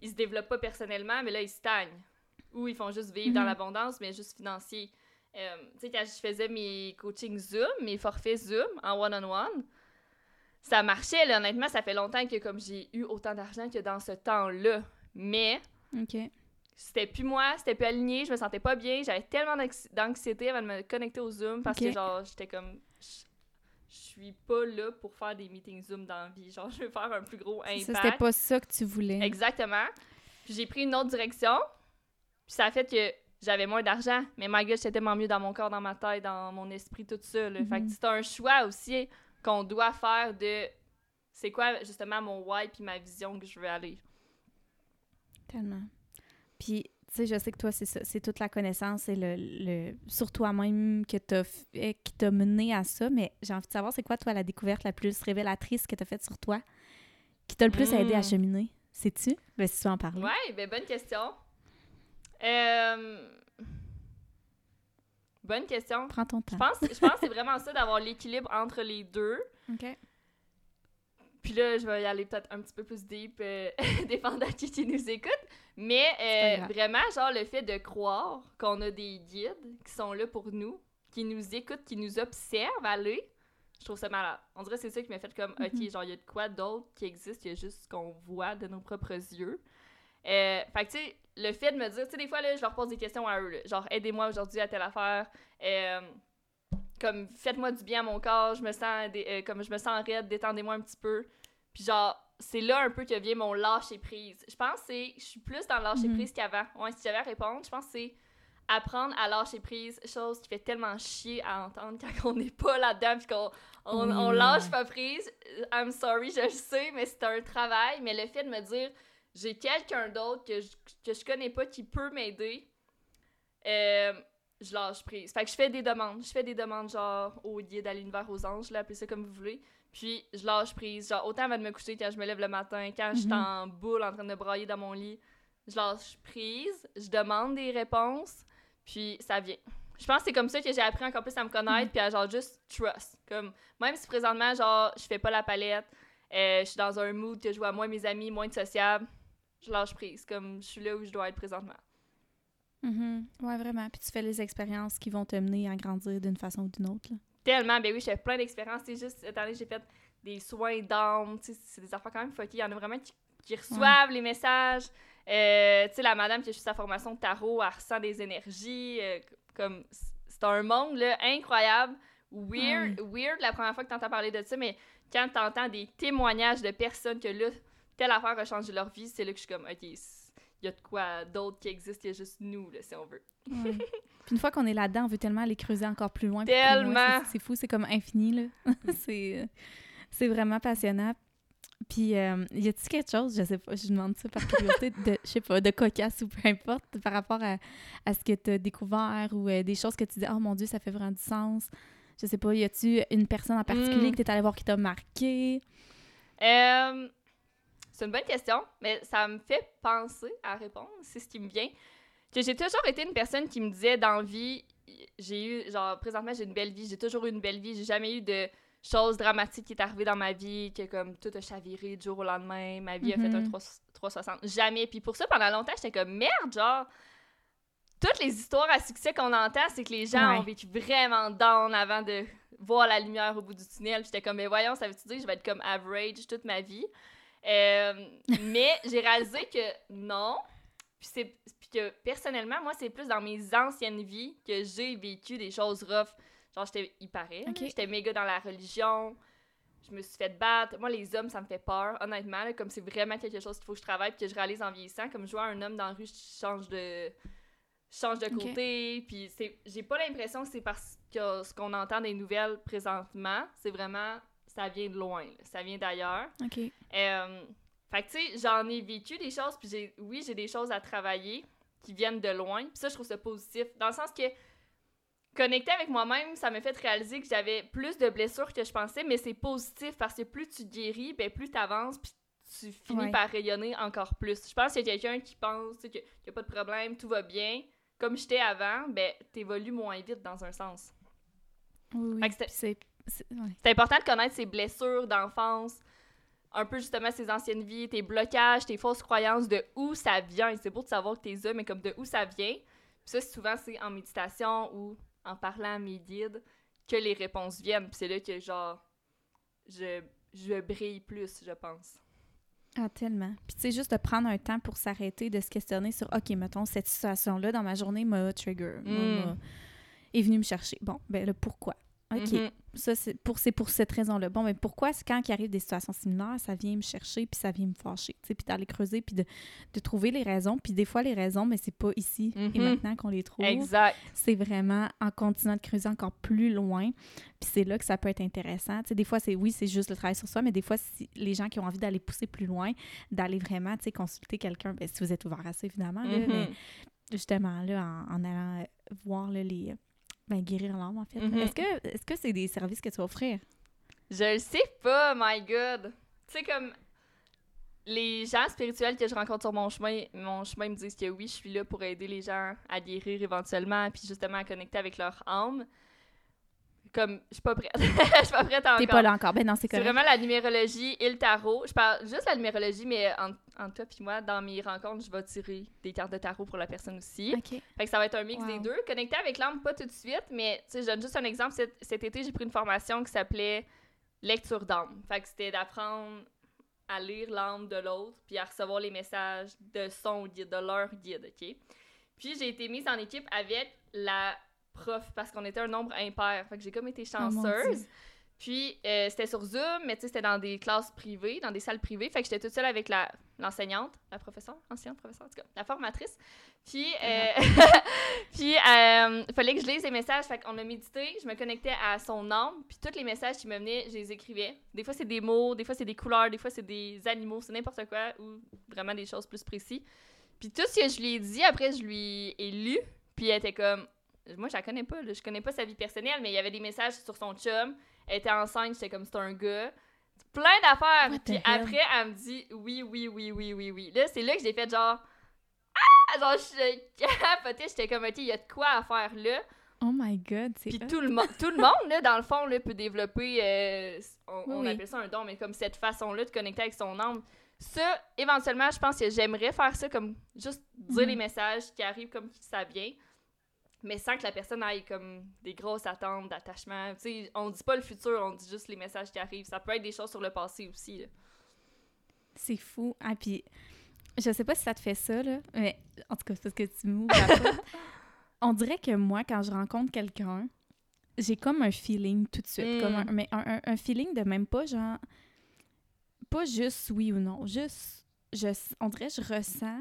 ils se développent pas personnellement, mais là, ils stagnent. Ou ils font juste vivre dans Mhm. l'abondance, mais juste financier. Euh, tu sais, quand je faisais mes coachings Zoom, mes forfaits Zoom en one-on-one, ça marchait, là. Honnêtement, ça fait longtemps que comme j'ai eu autant d'argent que dans ce temps-là. Mais OK. C'était plus moi, c'était plus aligné, je me sentais pas bien, j'avais tellement d'anxi- d'anxiété avant de me connecter au Zoom parce que genre j'étais comme je suis pas là pour faire des meetings Zoom dans la vie, genre je veux faire un plus gros Ça, c'était impact. pas ça que tu voulais. Exactement. Puis j'ai pris une autre direction. Puis ça a fait que j'avais moins d'argent, mais my god, j'étais tellement mieux dans mon corps, dans ma tête, dans mon esprit, tout ça. Là. Fait que Mhm. c'est un choix aussi qu'on doit faire de c'est quoi justement mon why puis ma vision que je veux aller. Tellement. Puis, tu sais, je sais que toi, c'est ça. C'est toute la connaissance et le, le sur toi-même que t'as fait, qui t'a mené à ça. Mais j'ai envie de savoir, c'est quoi, toi, la découverte la plus révélatrice que t'as faite sur toi, qui t'a le plus aidé à Mm. cheminer? Sais-tu? Ben, si tu veux en parler. Ouais, ben bonne question. Euh, Bonne question. Prends ton temps. Je pense, je pense que c'est vraiment ça d'avoir l'équilibre entre les deux. (laughs) OK. Puis là, je vais y aller peut-être un petit peu plus deep, euh, (laughs) dépendant de qui, qui nous écoute. Mais euh, vraiment, genre, le fait de croire qu'on a des guides qui sont là pour nous, qui nous écoutent, qui nous observent aller, je trouve ça malade. On dirait que c'est ça qui m'a fait comme, Mhm. OK, genre, il y a de quoi d'autre qui existe, il y a juste ce qu'on voit de nos propres yeux. Euh, fait que, tu sais, le fait de me dire, tu sais, des fois, là, je leur pose des questions à eux, là, genre, aidez-moi aujourd'hui à telle affaire. Euh, comme, faites-moi du bien à mon corps, je me sens, euh, comme je me sens raide, détendez-moi un petit peu. Puis genre, c'est là un peu que vient mon lâcher prise. Je pense que c'est, je suis plus dans le lâcher Mhm. prise qu'avant. Ouais, si j'avais à répondre, je pense que c'est apprendre à lâcher prise, chose qui fait tellement chier à entendre quand on n'est pas là-dedans puis qu'on on, Oui, on oui, lâche pas prise. I'm sorry, je le sais, mais c'est un travail. Mais le fait de me dire, j'ai quelqu'un d'autre que je, que je connais pas qui peut m'aider, euh, je lâche prise. Fait que je fais des demandes. Je fais des demandes genre au guide à l'univers aux anges, là, appelez ça comme vous voulez. Puis je lâche prise. Genre autant avant de me coucher quand je me lève le matin, quand je suis Mhm. en boule en train de brailler dans mon lit, je lâche prise, je demande des réponses, puis ça vient. Je pense que c'est comme ça que j'ai appris encore plus à me connaître, puis à genre juste trust. Comme, même si présentement, genre, je fais pas la palette, euh, je suis dans un mood que je vois moins mes amis, moins de sociable, je lâche prise. Comme, je suis là où je dois être présentement. Mhm. Ouais, vraiment. Puis tu fais les expériences qui vont te mener à grandir d'une façon ou d'une autre. là. Tellement, ben oui, j'ai plein d'expériences. C'est juste, cette année, j'ai fait des soins d'âme. tu sais, C'est des affaires quand même fuckées. Il y en a vraiment qui, qui reçoivent les messages. Euh, tu sais, la madame qui a fait sa formation de tarot, elle ressent des énergies. euh, comme, c'est un monde, là, incroyable. Weird, weird la première fois que t'entends parler de ça, mais quand t'entends des témoignages de personnes que là, telle affaire a changé leur vie, c'est là que je suis comme, OK, il y a de quoi d'autre qui existe, il y a juste nous, là, si on veut. Ouais. (laughs) Puis une fois qu'on est là-dedans, on veut tellement aller creuser encore plus loin. Tellement. C'est- fou, c'est comme infini, là. (laughs) c'est, euh, c'est vraiment passionnant. Puis, euh, y a-t-il quelque chose, je sais pas, je demande ça par curiosité, de, je sais pas, de cocasse ou peu importe, par rapport à, à ce que tu as découvert ou euh, des choses que tu dis, oh mon Dieu, ça fait vraiment du sens. Je sais pas, y a-tu une personne en particulier Mm. que tu es allé voir qui t'a marqué? Euh, c'est une bonne question, mais ça me fait penser à répondre, c'est ce qui me vient. Que j'ai toujours été une personne qui me disait dans la vie, j'ai eu, genre, présentement, j'ai une belle vie, j'ai toujours eu une belle vie, j'ai jamais eu de choses dramatiques qui est arrivée dans ma vie, que comme tout a chaviré du jour au lendemain, ma vie a fait un Mhm. 3 360. Jamais. Puis pour ça, pendant longtemps, j'étais comme merde, genre. Toutes les histoires à succès qu'on entend, c'est que les gens Ouais. ont vécu vraiment down avant de voir la lumière au bout du tunnel. J'étais comme, mais voyons, ça veut-tu dire que je vais être comme average toute ma vie? Euh, mais j'ai réalisé que non. Puis, c'est, puis que personnellement, moi, c'est plus dans mes anciennes vies que j'ai vécu des choses rough. Genre, j'étais, il paraît, j'étais méga dans la religion. Je me suis fait battre. Moi, les hommes, ça me fait peur, honnêtement. là, comme c'est vraiment quelque chose qu'il faut que je travaille puis que je réalise en vieillissant. Comme je vois un homme dans la rue, je change de, je change de côté. Puis c'est, j'ai pas l'impression que c'est parce que ce qu'on entend des nouvelles présentement, c'est vraiment, ça vient de loin. là. Ça vient d'ailleurs. OK. Euh, fait que, tu sais, j'en ai vécu des choses, puis j'ai, oui, j'ai des choses à travailler qui viennent de loin. Puis ça, je trouve ça positif. Dans le sens que connecter avec moi-même, ça m'a fait réaliser que j'avais plus de blessures que je pensais, mais c'est positif parce que plus tu guéris, ben plus tu avances, puis tu finis Ouais. par rayonner encore plus. Je pense qu'il y a quelqu'un qui pense qu'il n'y a pas de problème, tout va bien. Comme j'étais avant, ben, t'évolues moins vite dans un sens. Oui, c'est- c'est- ouais. Important de connaître ses blessures d'enfance, un peu justement ses anciennes vies, tes blocages, tes fausses croyances, de où ça vient. C'est beau de savoir que t'es mais comme de où ça vient. Puis ça, souvent, c'est en méditation ou en parlant à mes guides que les réponses viennent. Puis c'est là que, genre, je, je brille plus, je pense. Ah, tellement. Puis, tu sais, juste de prendre un temps pour s'arrêter, de se questionner sur, OK, mettons, cette situation-là dans ma journée m'a trigger, Mm. est venue me chercher. Bon, ben le pourquoi? OK, Mhm. ça, c'est pour, pour cette raison-là. Bon, mais pourquoi, c'est quand il arrive des situations similaires, ça vient me chercher, puis ça vient me fâcher, tu sais, puis d'aller creuser, puis de, de trouver les raisons. Puis des fois, les raisons, mais c'est pas ici et Mhm. maintenant qu'on les trouve. Exact. C'est vraiment en continuant de creuser encore plus loin. Puis c'est là que ça peut être intéressant. Tu sais, des fois, c'est oui, c'est juste le travail sur soi, mais des fois, si les gens qui ont envie d'aller pousser plus loin, d'aller vraiment, tu sais, consulter quelqu'un, ben, si vous êtes ouvert à ça, évidemment, là, Mhm. mais justement, là, en, en allant voir là, les... Ben, guérir l'âme, en fait. Mhm. Est-ce que est-ce que c'est des services que tu vas offrir? Je le sais pas, my god. Tu sais, comme les gens spirituels que je rencontre sur mon chemin, mon chemin me disent que oui, je suis là pour aider les gens à guérir éventuellement, puis justement à connecter avec leur âme. Comme, je suis pas prête. (laughs) Je suis pas prête encore. T'es pas là encore. Ben non, c'est C'est correct. vraiment la numérologie et le tarot. Je parle juste la numérologie, mais en, en toi puis moi, dans mes rencontres, je vais tirer des cartes de tarot pour la personne aussi. Fait que ça va être un mix Wow. des deux. Connecter avec l'âme, pas tout de suite, mais tu sais, je donne juste un exemple. Cet, cet été, j'ai pris une formation qui s'appelait lecture d'âme. Fait que c'était d'apprendre à lire l'âme de l'autre, puis à recevoir les messages de son guide, de leur guide, OK? Puis j'ai été mise en équipe avec la prof, parce qu'on était un nombre impair. Fait que j'ai comme été Oh, chanceuse. Puis euh, c'était sur Zoom, mais tu sais, c'était dans des classes privées, dans des salles privées. Fait que j'étais toute seule avec la l'enseignante, la professeure, enseignante, professeure, en tout cas, la formatrice. Puis, euh, (laughs) puis euh, fallait que je lise les messages. Fait qu'on a médité, je me connectais à son âme, puis tous les messages qui me venaient, je les écrivais. Des fois, c'est des mots, des fois, c'est des couleurs, des fois, c'est des animaux, c'est n'importe quoi, ou vraiment des choses plus précises. Puis tout ce que je lui ai dit, après, je lui ai lu, puis elle était comme... Moi, je la connais pas, là, je connais pas sa vie personnelle, mais il y avait des messages sur son chum. Elle était enceinte, j'étais comme, c'est un gars. Plein d'affaires. Puis après, elle me dit, oui, oui, oui, oui, oui, oui. Là, c'est là que j'ai fait genre... Ah! Genre, je j'étais comme, OK, il y a de quoi à faire là. Oh my God, c'est Puis tout le, mo- tout le monde, là, dans le fond, là, peut développer, euh, on, appelle ça un don, mais comme cette façon-là de connecter avec son âme. Ça, éventuellement, je pense que j'aimerais faire ça comme juste dire Mhm. les messages qui arrivent comme ça vient, mais sans que la personne ait comme des grosses attentes d'attachement. Tu sais, on dit pas le futur, on dit juste les messages qui arrivent. Ça peut être des choses sur le passé aussi. C'est fou. Ah, puis je sais pas si ça te fait ça, là, mais en tout cas, c'est parce que tu m'ouvres. (laughs) On dirait que moi, quand je rencontre quelqu'un, j'ai comme un feeling tout de suite. Mm. Comme un, mais un, un- un feeling de même pas genre. Pas juste oui ou non. Juste. Je, on dirait que je ressens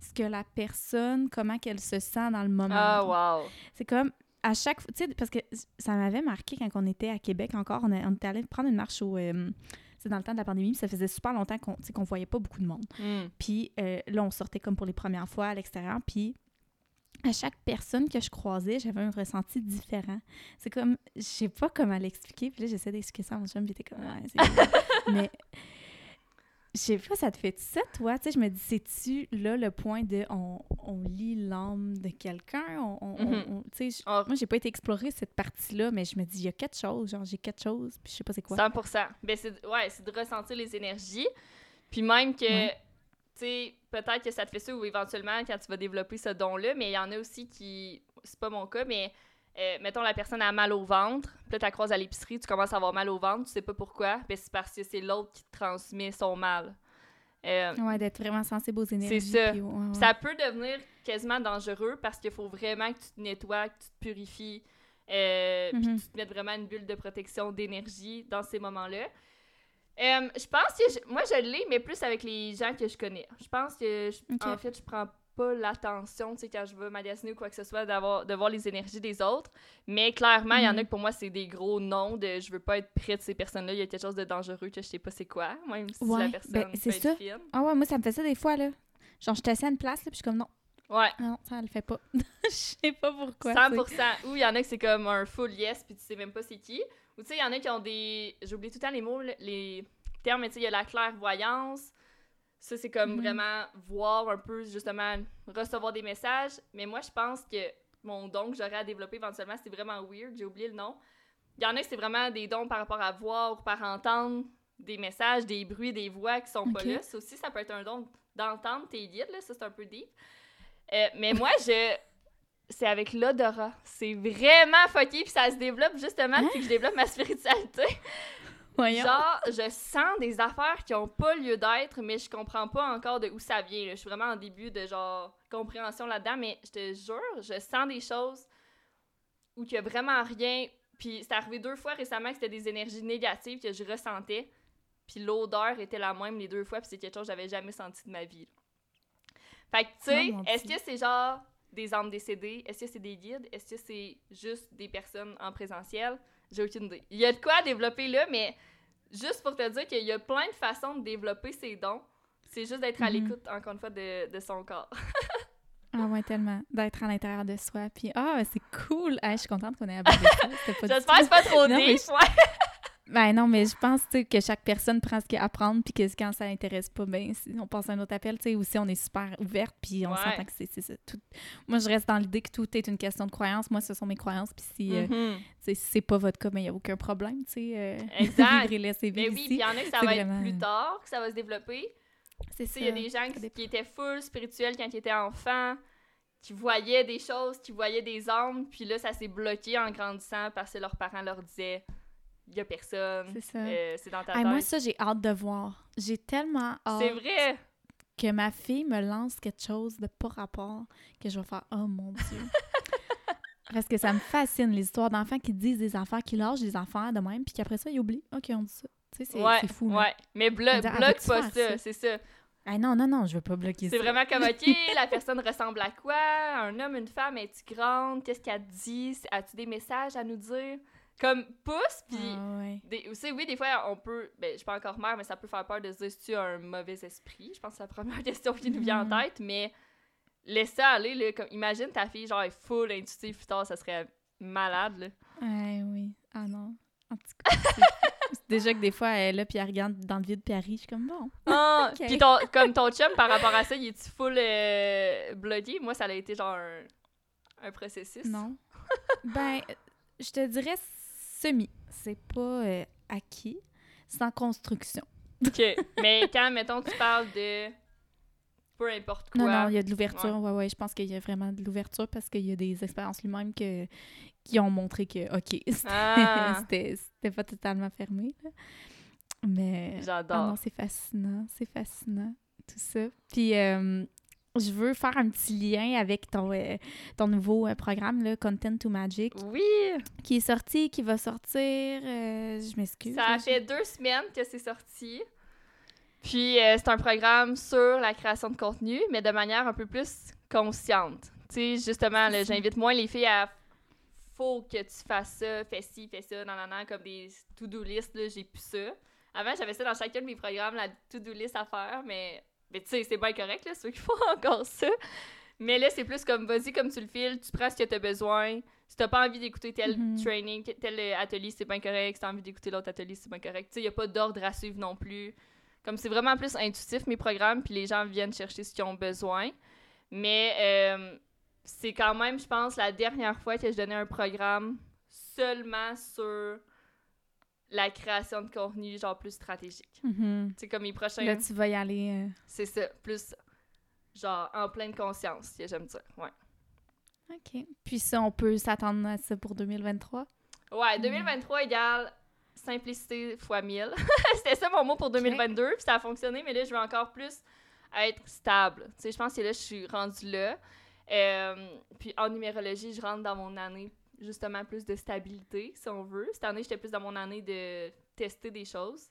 ce que la personne, comment qu'elle se sent dans le moment. Ah, wow! C'est comme à chaque fois, tu sais, parce que ça m'avait marqué quand on était à Québec encore, on, a- on était allé prendre une marche au. euh, c'est dans le temps de la pandémie, puis ça faisait super longtemps qu'on qu'on voyait pas beaucoup de monde. Mm. Puis euh, là, on sortait comme pour les premières fois à l'extérieur, puis à chaque personne que je croisais, j'avais un ressenti différent. C'est comme, je sais pas comment l'expliquer, puis là, j'essaie d'expliquer ça à mon chum, puis était comme, ouais. (laughs) Mais je sais pas, ça te fait ça, toi? Tu sais, je me dis, c'est-tu là le point de on, on lit l'âme de quelqu'un? On, on- Mhm. on- tu sais, je- moi, j'ai pas été explorer cette partie-là, mais je me dis, il y a quelque chose, genre, j'ai quelque chose, puis je sais pas c'est quoi. 100%. Ben, c'est, ouais, c'est de ressentir les énergies. Puis même que, Ouais. tu sais, peut-être que ça te fait ça ou éventuellement quand tu vas développer ce don-là, mais il y en a aussi qui, c'est pas mon cas, mais euh, mettons la personne a mal au ventre, puis là, tu la croises à l'épicerie, tu commences à avoir mal au ventre, tu sais pas pourquoi, ben c'est parce que c'est l'autre qui te transmet son mal. Euh, Ouais, d'être vraiment sensible aux énergies. ça. puis ouais, ouais. ça peut devenir quasiment dangereux parce qu'il faut vraiment que tu te nettoies, que tu te purifies, euh, puis Mhm. que tu te mettes vraiment une bulle de protection d'énergie dans ces moments-là. Euh, je pense que je- moi je l'ai, mais plus avec les gens que je connais. Je pense que je- en fait je prends pas l'attention, tu sais, quand je veux magasiner ou quoi que ce soit, d'avoir de voir les énergies des autres. Mais clairement, il y en a Mhm. que pour moi c'est des gros noms de je veux pas être près de ces personnes-là. Il y a quelque chose de dangereux que je sais pas c'est quoi, même si Ouais, la personne ben, c'est ça. fine. Ah ouais, moi, ça me fait ça des fois, là. Genre, je suis assise à une place, là, puis je suis comme, non, Ouais. non, ça, le fait pas. (laughs) Je sais pas pourquoi. 100%. Ou il y en a que c'est comme un full yes, puis tu sais même pas c'est qui. Ou tu sais, il y en a qui ont des. J'oublie tout le temps les mots, les termes, mais tu sais, il y a la clairvoyance. Ça, c'est comme Mhm. vraiment voir un peu, justement, recevoir des messages. Mais moi, je pense que mon don que j'aurais à développer éventuellement, c'est vraiment weird, j'ai oublié le nom. Il y en a que c'est vraiment des dons par rapport à voir ou par entendre des messages, des bruits, des voix qui sont pas là. Ça aussi, ça peut être un don d'entendre tes guides, là. Ça, c'est un peu deep. Euh, mais moi, je... C'est avec l'odorat. C'est vraiment fucké, puis ça se développe justement depuis que je développe ma (laughs) spiritualité. Voyons. Genre, je sens des affaires qui ont pas lieu d'être, mais je comprends pas encore de où ça vient. là. Je suis vraiment en début de genre compréhension là-dedans, mais je te jure, je sens des choses où il y a vraiment rien. Puis c'est arrivé deux fois récemment que c'était des énergies négatives que je ressentais. Puis l'odeur était la même les deux fois, puis c'est quelque chose que j'avais jamais senti de ma vie. là. Fait que, tu sais, Oh, est-ce que c'est genre des âmes décédées? Est-ce que c'est des guides? Est-ce que c'est juste des personnes en présentiel? J'ai aucune idée. Il y a de quoi à développer là, mais juste pour te dire qu'il y a plein de façons de développer ses dons. C'est juste d'être à Mhm. l'écoute, encore une fois, de, de son corps. Ah ouais, (laughs) tellement. D'être à l'intérieur de soi. Puis, ah, c'est cool. Ah, je suis contente qu'on ait abordé ça. J'espère que c'est pas trop (laughs) Non, mais deep, je- ouais. Ben non, mais je pense que chaque personne prend ce qu'il y a à prendre, puis que quand ça l'intéresse pas, ben si on passe à un autre appel, tu sais, aussi on est super ouverte, puis on Ouais. s'entend que c'est ça. Tout... Moi, je reste dans l'idée que tout est une question de croyance. Moi, ce sont mes croyances, puis si, euh, Mhm. sais, si c'est pas votre cas, ben il n'y a aucun problème, tu sais. euh, (laughs) Exact. vivre et laisser Mais vivre oui, puis il y en a que ça va vraiment- être plus tard, que ça va se développer. C'est ça. il y a des gens qui étaient full spirituels quand ils étaient enfants, qui voyaient des choses, qui voyaient des âmes, puis là, ça s'est bloqué en grandissant parce que leurs parents leur disaient il y a personne, C'est ça. euh, c'est dans ta Hey, tête. moi, ça, j'ai hâte de voir. J'ai tellement hâte c'est vrai! que ma fille me lance quelque chose de pas rapport que je vais faire « Oh mon Dieu! (laughs) » Parce que ça me fascine, les histoires d'enfants qui disent des affaires, qui lâchent des affaires de même, puis qu'après ça, ils oublient. OK, on dit ça. Tu sais, c'est ouais, fou. ouais. Mais On dirait, bloque pas ça? c'est ça. Ah non, non, non, je veux pas bloquer ça. C'est vraiment comme, OK, (laughs) la personne ressemble à quoi? Un homme, une femme, es-tu grande? Qu'est-ce qu'elle dit? As-tu des messages à nous dire? Comme, pousse, puis... Ah ouais. Sais, oui, des fois, on peut. Ben, je suis pas encore mère, mais ça peut faire peur de se dire si tu as un mauvais esprit? Je pense que c'est la première (laughs) question qui nous vient Mhm. en tête, mais laisse ça aller. Là, comme, imagine ta fille, genre, est full intuitive plus tard, ça serait malade. Là. Ah oui. Ah non. En tout cas, déjà que des fois, elle est là, puis elle regarde dans le vide, puis elle rit. Je suis comme, bon. Ah, (laughs) Ok. Puis ton, comme ton chum, par rapport à ça, il est-tu full euh, bloqué? Moi, ça a été genre un, un processus. Non. (laughs) ben, je te dirais semi. C'est pas euh, acquis. C'est en construction. OK. Mais quand, mettons, tu parles de peu importe quoi. Non, non, il y a de l'ouverture. Ouais, ouais, je pense qu'il y a vraiment de l'ouverture parce qu'il y a des expériences lui-même que, qui ont montré que, OK, (laughs) c'était Ah. c'était- pas totalement fermé. là. Mais. Ah J'adore. non, c'est fascinant. C'est fascinant, tout ça. Puis, euh, je veux faire un petit lien avec ton, euh, ton nouveau euh, programme, là, Content to Magic, oui! qui est sorti, qui va sortir. euh, je m'excuse. Ça a fait deux semaines que c'est sorti. Puis c'est un programme sur la création de contenu, mais de manière un peu plus consciente. Tu sais, justement, j'invite moins les filles à faut que tu fasses ça, fais ci, fais ça, nan, nan, nan, comme des to-do list, là, j'ai plus ça. Avant, j'avais ça dans chacun de mes programmes, la to-do list à faire, mais, mais tu sais, c'est bien correct, là, ceux qui font (laughs) encore ça. Mais là, c'est plus comme, vas-y comme tu le files, tu prends ce que tu as besoin. Si t'as pas envie d'écouter tel Mhm. training, tel euh, atelier, c'est bien correct. Si t'as envie d'écouter l'autre atelier, c'est bien correct. Tu sais, il a pas d'ordre à suivre non plus. Comme c'est vraiment plus intuitif, mes programmes, puis les gens viennent chercher ce qu'ils ont besoin. Mais euh, c'est quand même, je pense, la dernière fois que je donnais un programme seulement sur la création de contenu, genre plus stratégique. C'est comme mes prochains. Là, tu vas y aller. euh, C'est ça, plus genre en pleine conscience, j'aime ça. Ouais. OK. Puis ça, on peut s'attendre à ça pour 2023. Ouais, 2023 égale simplicité fois 1000. (laughs) C'était ça mon mot pour 2022, puis ça a fonctionné, mais là, je veux encore plus être stable. Tu sais, je pense que là, je suis rendue là. Euh, puis en numérologie, je rentre dans mon année, justement, plus de stabilité, si on veut. Cette année, j'étais plus dans mon année de tester des choses.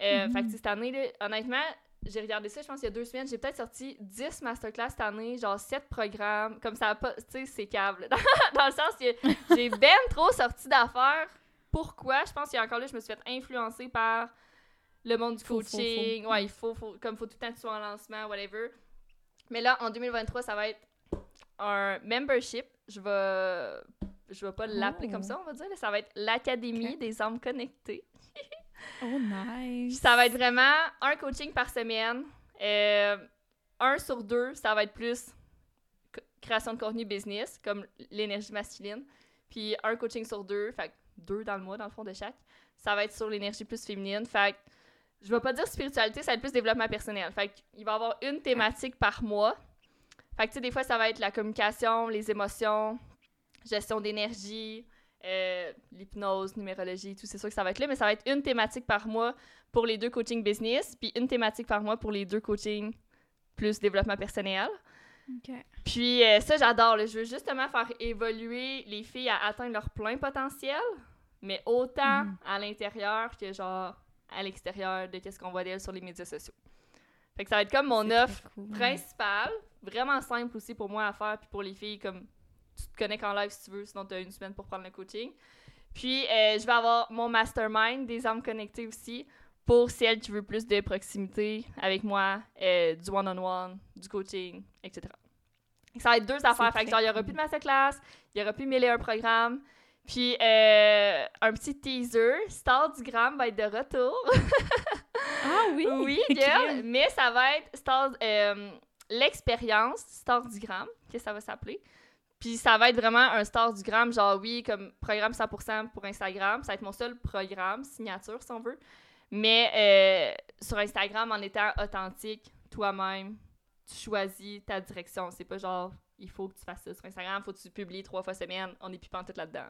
Euh, Mhm. Fait que tu sais, cette année, là, honnêtement, j'ai regardé ça, je pense, il y a deux semaines. J'ai peut-être sorti 10 masterclass cette année, genre 7 programmes. Comme ça, pas, tu sais, c'est câble. Dans, (laughs) dans le sens que j'ai (laughs) ben trop sorti d'affaires. Pourquoi? Je pense qu'il y a encore là, je me suis fait influencer par le monde du faut, coaching. faut. Ouais, il faut, faut, comme faut tout le temps que tu sois en lancement, whatever. Mais là, en 2023, ça va être un membership. Je vais, je vais pas l'appeler Oh. comme ça, on va dire. Ça va être l'Académie des âmes connectées. (laughs) Oh, Puis nice! ça va être vraiment un coaching par semaine. Euh, un sur deux, ça va être plus création de contenu business, comme l'énergie masculine. Puis un coaching sur deux, fait deux dans le mois, dans le fond, de chaque. Ça va être sur l'énergie plus féminine. Fait je vais pas dire spiritualité, ça va être plus développement personnel. Fait il va y avoir une thématique par mois. Fait que, tu sais, des fois, ça va être la communication, les émotions, gestion d'énergie, euh, l'hypnose, numérologie, tout. C'est sûr que ça va être là, mais ça va être une thématique par mois pour les deux coachings business, puis une thématique par mois pour les deux coachings plus développement personnel. Puis euh, ça, j'adore. Je veux justement faire évoluer les filles à atteindre leur plein potentiel, mais autant mm. à l'intérieur que genre à l'extérieur de ce qu'on voit d'elles sur les médias sociaux. Fait que ça va être comme mon offre principale, vraiment simple aussi pour moi à faire, puis pour les filles, comme tu te connectes en live si tu veux, sinon tu as une semaine pour prendre le coaching. Puis euh, je vais avoir mon mastermind des âmes connectées aussi, pour celles qui veulent plus de proximité avec moi, euh, du one-on-one, du coaching, etc. Ça va être deux affaires. Fait que genre, il n'y aura plus de masterclass, il n'y aura plus mille et un programmes. Puis, euh, un petit teaser, Star du Gram va être de retour. ah oui? (laughs) Oui, girl, mais ça va être Star, l'expérience Star du Gram, que ça va s'appeler. Puis ça va être vraiment un Star du Gram, genre oui, comme programme 100% pour Instagram. Ça va être mon seul programme, signature si on veut. Mais euh, sur Instagram, en étant authentique, toi-même, tu choisis ta direction. C'est pas genre, il faut que tu fasses ça sur Instagram, faut que tu publies trois fois semaine. On est plus tout là-dedans.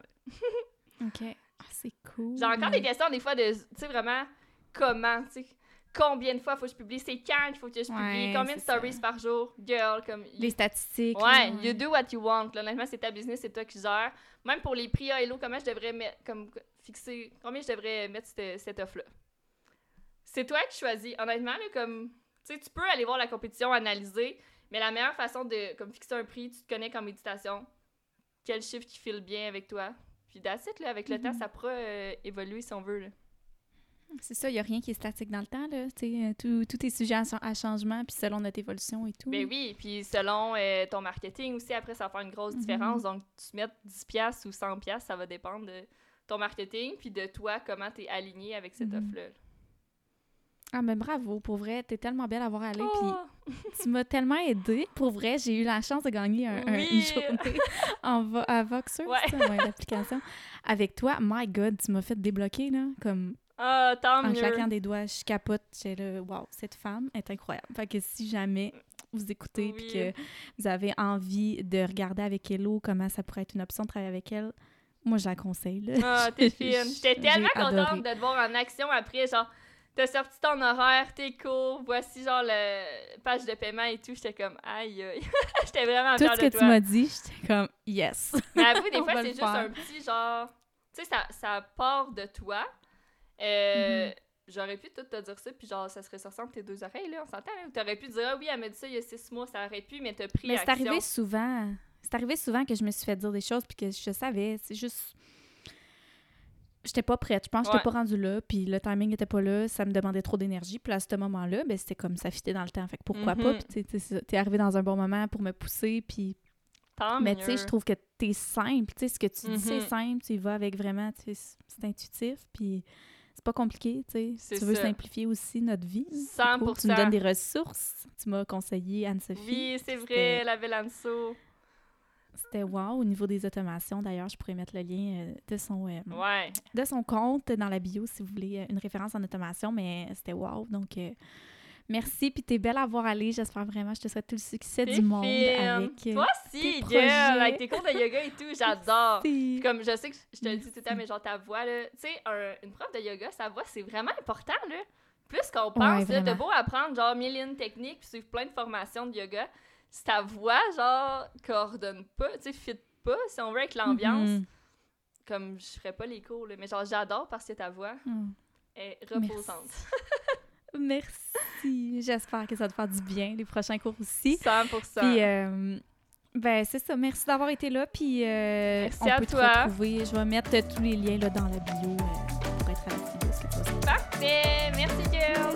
OK. Ah, c'est cool. J'ai encore des questions, des fois, de, tu sais, vraiment, comment, tu sais, combien de fois faut que je publie, c'est quand qu'il faut que je publie, combien de stories par jour, girl, comme... Les statistiques. Ouais, you do what you want. Là, honnêtement, c'est ta business, c'est toi qui gères. Même pour les prix Hello, comment je devrais mettre, comme, fixer, combien je devrais mettre cette, cette offre-là? C'est toi qui choisis. Honnêtement, là, comme tu sais, tu peux aller voir la compétition, analyser, mais la meilleure façon de comme, fixer un prix, tu te connais qu'en méditation. Quel chiffre qui file bien avec toi? Puis d'acide, là, avec le temps, mhm. ça pourra euh, évoluer si on veut. Là. C'est ça, il n'y a rien qui est statique dans le temps. Là. Euh, tout, tout est sujet à, changement, puis selon notre évolution et tout. Ben oui, puis selon euh, ton marketing aussi, après, ça va faire une grosse mhm. différence. Donc, tu mets 10$ ou 100$, ça va dépendre de ton marketing, puis de toi, comment tu es aligné avec cette mhm. offre-là. Ah, mais bravo, pour vrai, t'es tellement belle à voir aller. Puis oh! (laughs) tu m'as tellement aidée. Pour vrai, j'ai eu la chance de gagner un, une journée (laughs) en à Voxer, ouais. l'application. Avec toi, my God, tu m'as fait débloquer, là, comme... Ah, tant en claquant des doigts, je capote. J'ai le wow, cette femme est incroyable. Fait que si jamais vous écoutez puis que vous avez envie de regarder avec Hello comment ça pourrait être une option de travailler avec elle, moi, je la conseille. Là. Ah, t'es (laughs) fine. J'étais tellement contente de te voir en action après, genre t'as sorti ton horaire, tes cours, voici genre le page de paiement et tout. J'étais comme, aïe, aïe. (laughs) j'étais vraiment fière de toi. Tout ce que tu m'as dit, j'étais comme, yes. Mais avoue, des (laughs) fois, c'est juste un petit genre, tu sais, ça, ça part de toi. Euh, mm-hmm. J'aurais pu tout te dire ça, puis genre, ça serait sorti entre tes deux oreilles, là, on s'entend. T'aurais pu dire, ah oui, elle m'a dit ça il y a six mois, ça aurait pu, mais t'as pris Mais c'est arrivé souvent. C'est arrivé souvent que je me suis fait dire des choses, puis que je savais. C'est juste j'étais pas prête. Je pense que j'étais pas rendue là, puis le timing était pas là, ça me demandait trop d'énergie. Puis à ce moment-là, ben, c'était comme ça fitait dans le temps. Fait que pourquoi pas? Mm-hmm. Puis t'es arrivé dans un bon moment pour me pousser, puis... Mais tu sais, je trouve que t'es simple. Tu sais, ce que tu dis, c'est mm-hmm. simple. Tu y vas avec vraiment, c'est intuitif, puis c'est pas compliqué, tu sais. Tu veux simplifier aussi notre vie. 100%. Tu nous donnes des ressources. Tu m'as conseillé Anne-Sophie. Oui, c'est vrai, la belle Anso. C'était wow au niveau des automations. D'ailleurs, je pourrais mettre le lien euh, de son euh, de son compte dans la bio si vous voulez euh, une référence en automation, mais c'était wow. Donc merci, puis t'es belle à voir aller. J'espère vraiment, je te souhaite tout le succès du monde avec Toi aussi, girl, avec tes cours de yoga et tout, j'adore. Comme je sais que je te le dis tout le temps, mais genre ta voix là, tu sais, une prof de yoga, sa voix c'est vraiment important là. Plus qu'on pense, ouais, de beau apprendre genre mille lignes techniques, puis suivre plein de formations de yoga si ta voix, genre, coordonne pas, tu sais, fit pas, si on veut, avec l'ambiance, comme je ferais pas les cours, là, mais genre, j'adore parce que ta voix mm. est reposante. (laughs) Merci. J'espère que ça va te faire du bien, les prochains cours aussi. 100 Puis, euh, ben, c'est ça. Merci d'avoir été là. Puis, euh, Merci on à peut toi. te retrouver. Je vais mettre tous les liens là, dans la bio euh, pour être à la Parfait. Merci, girl. Merci.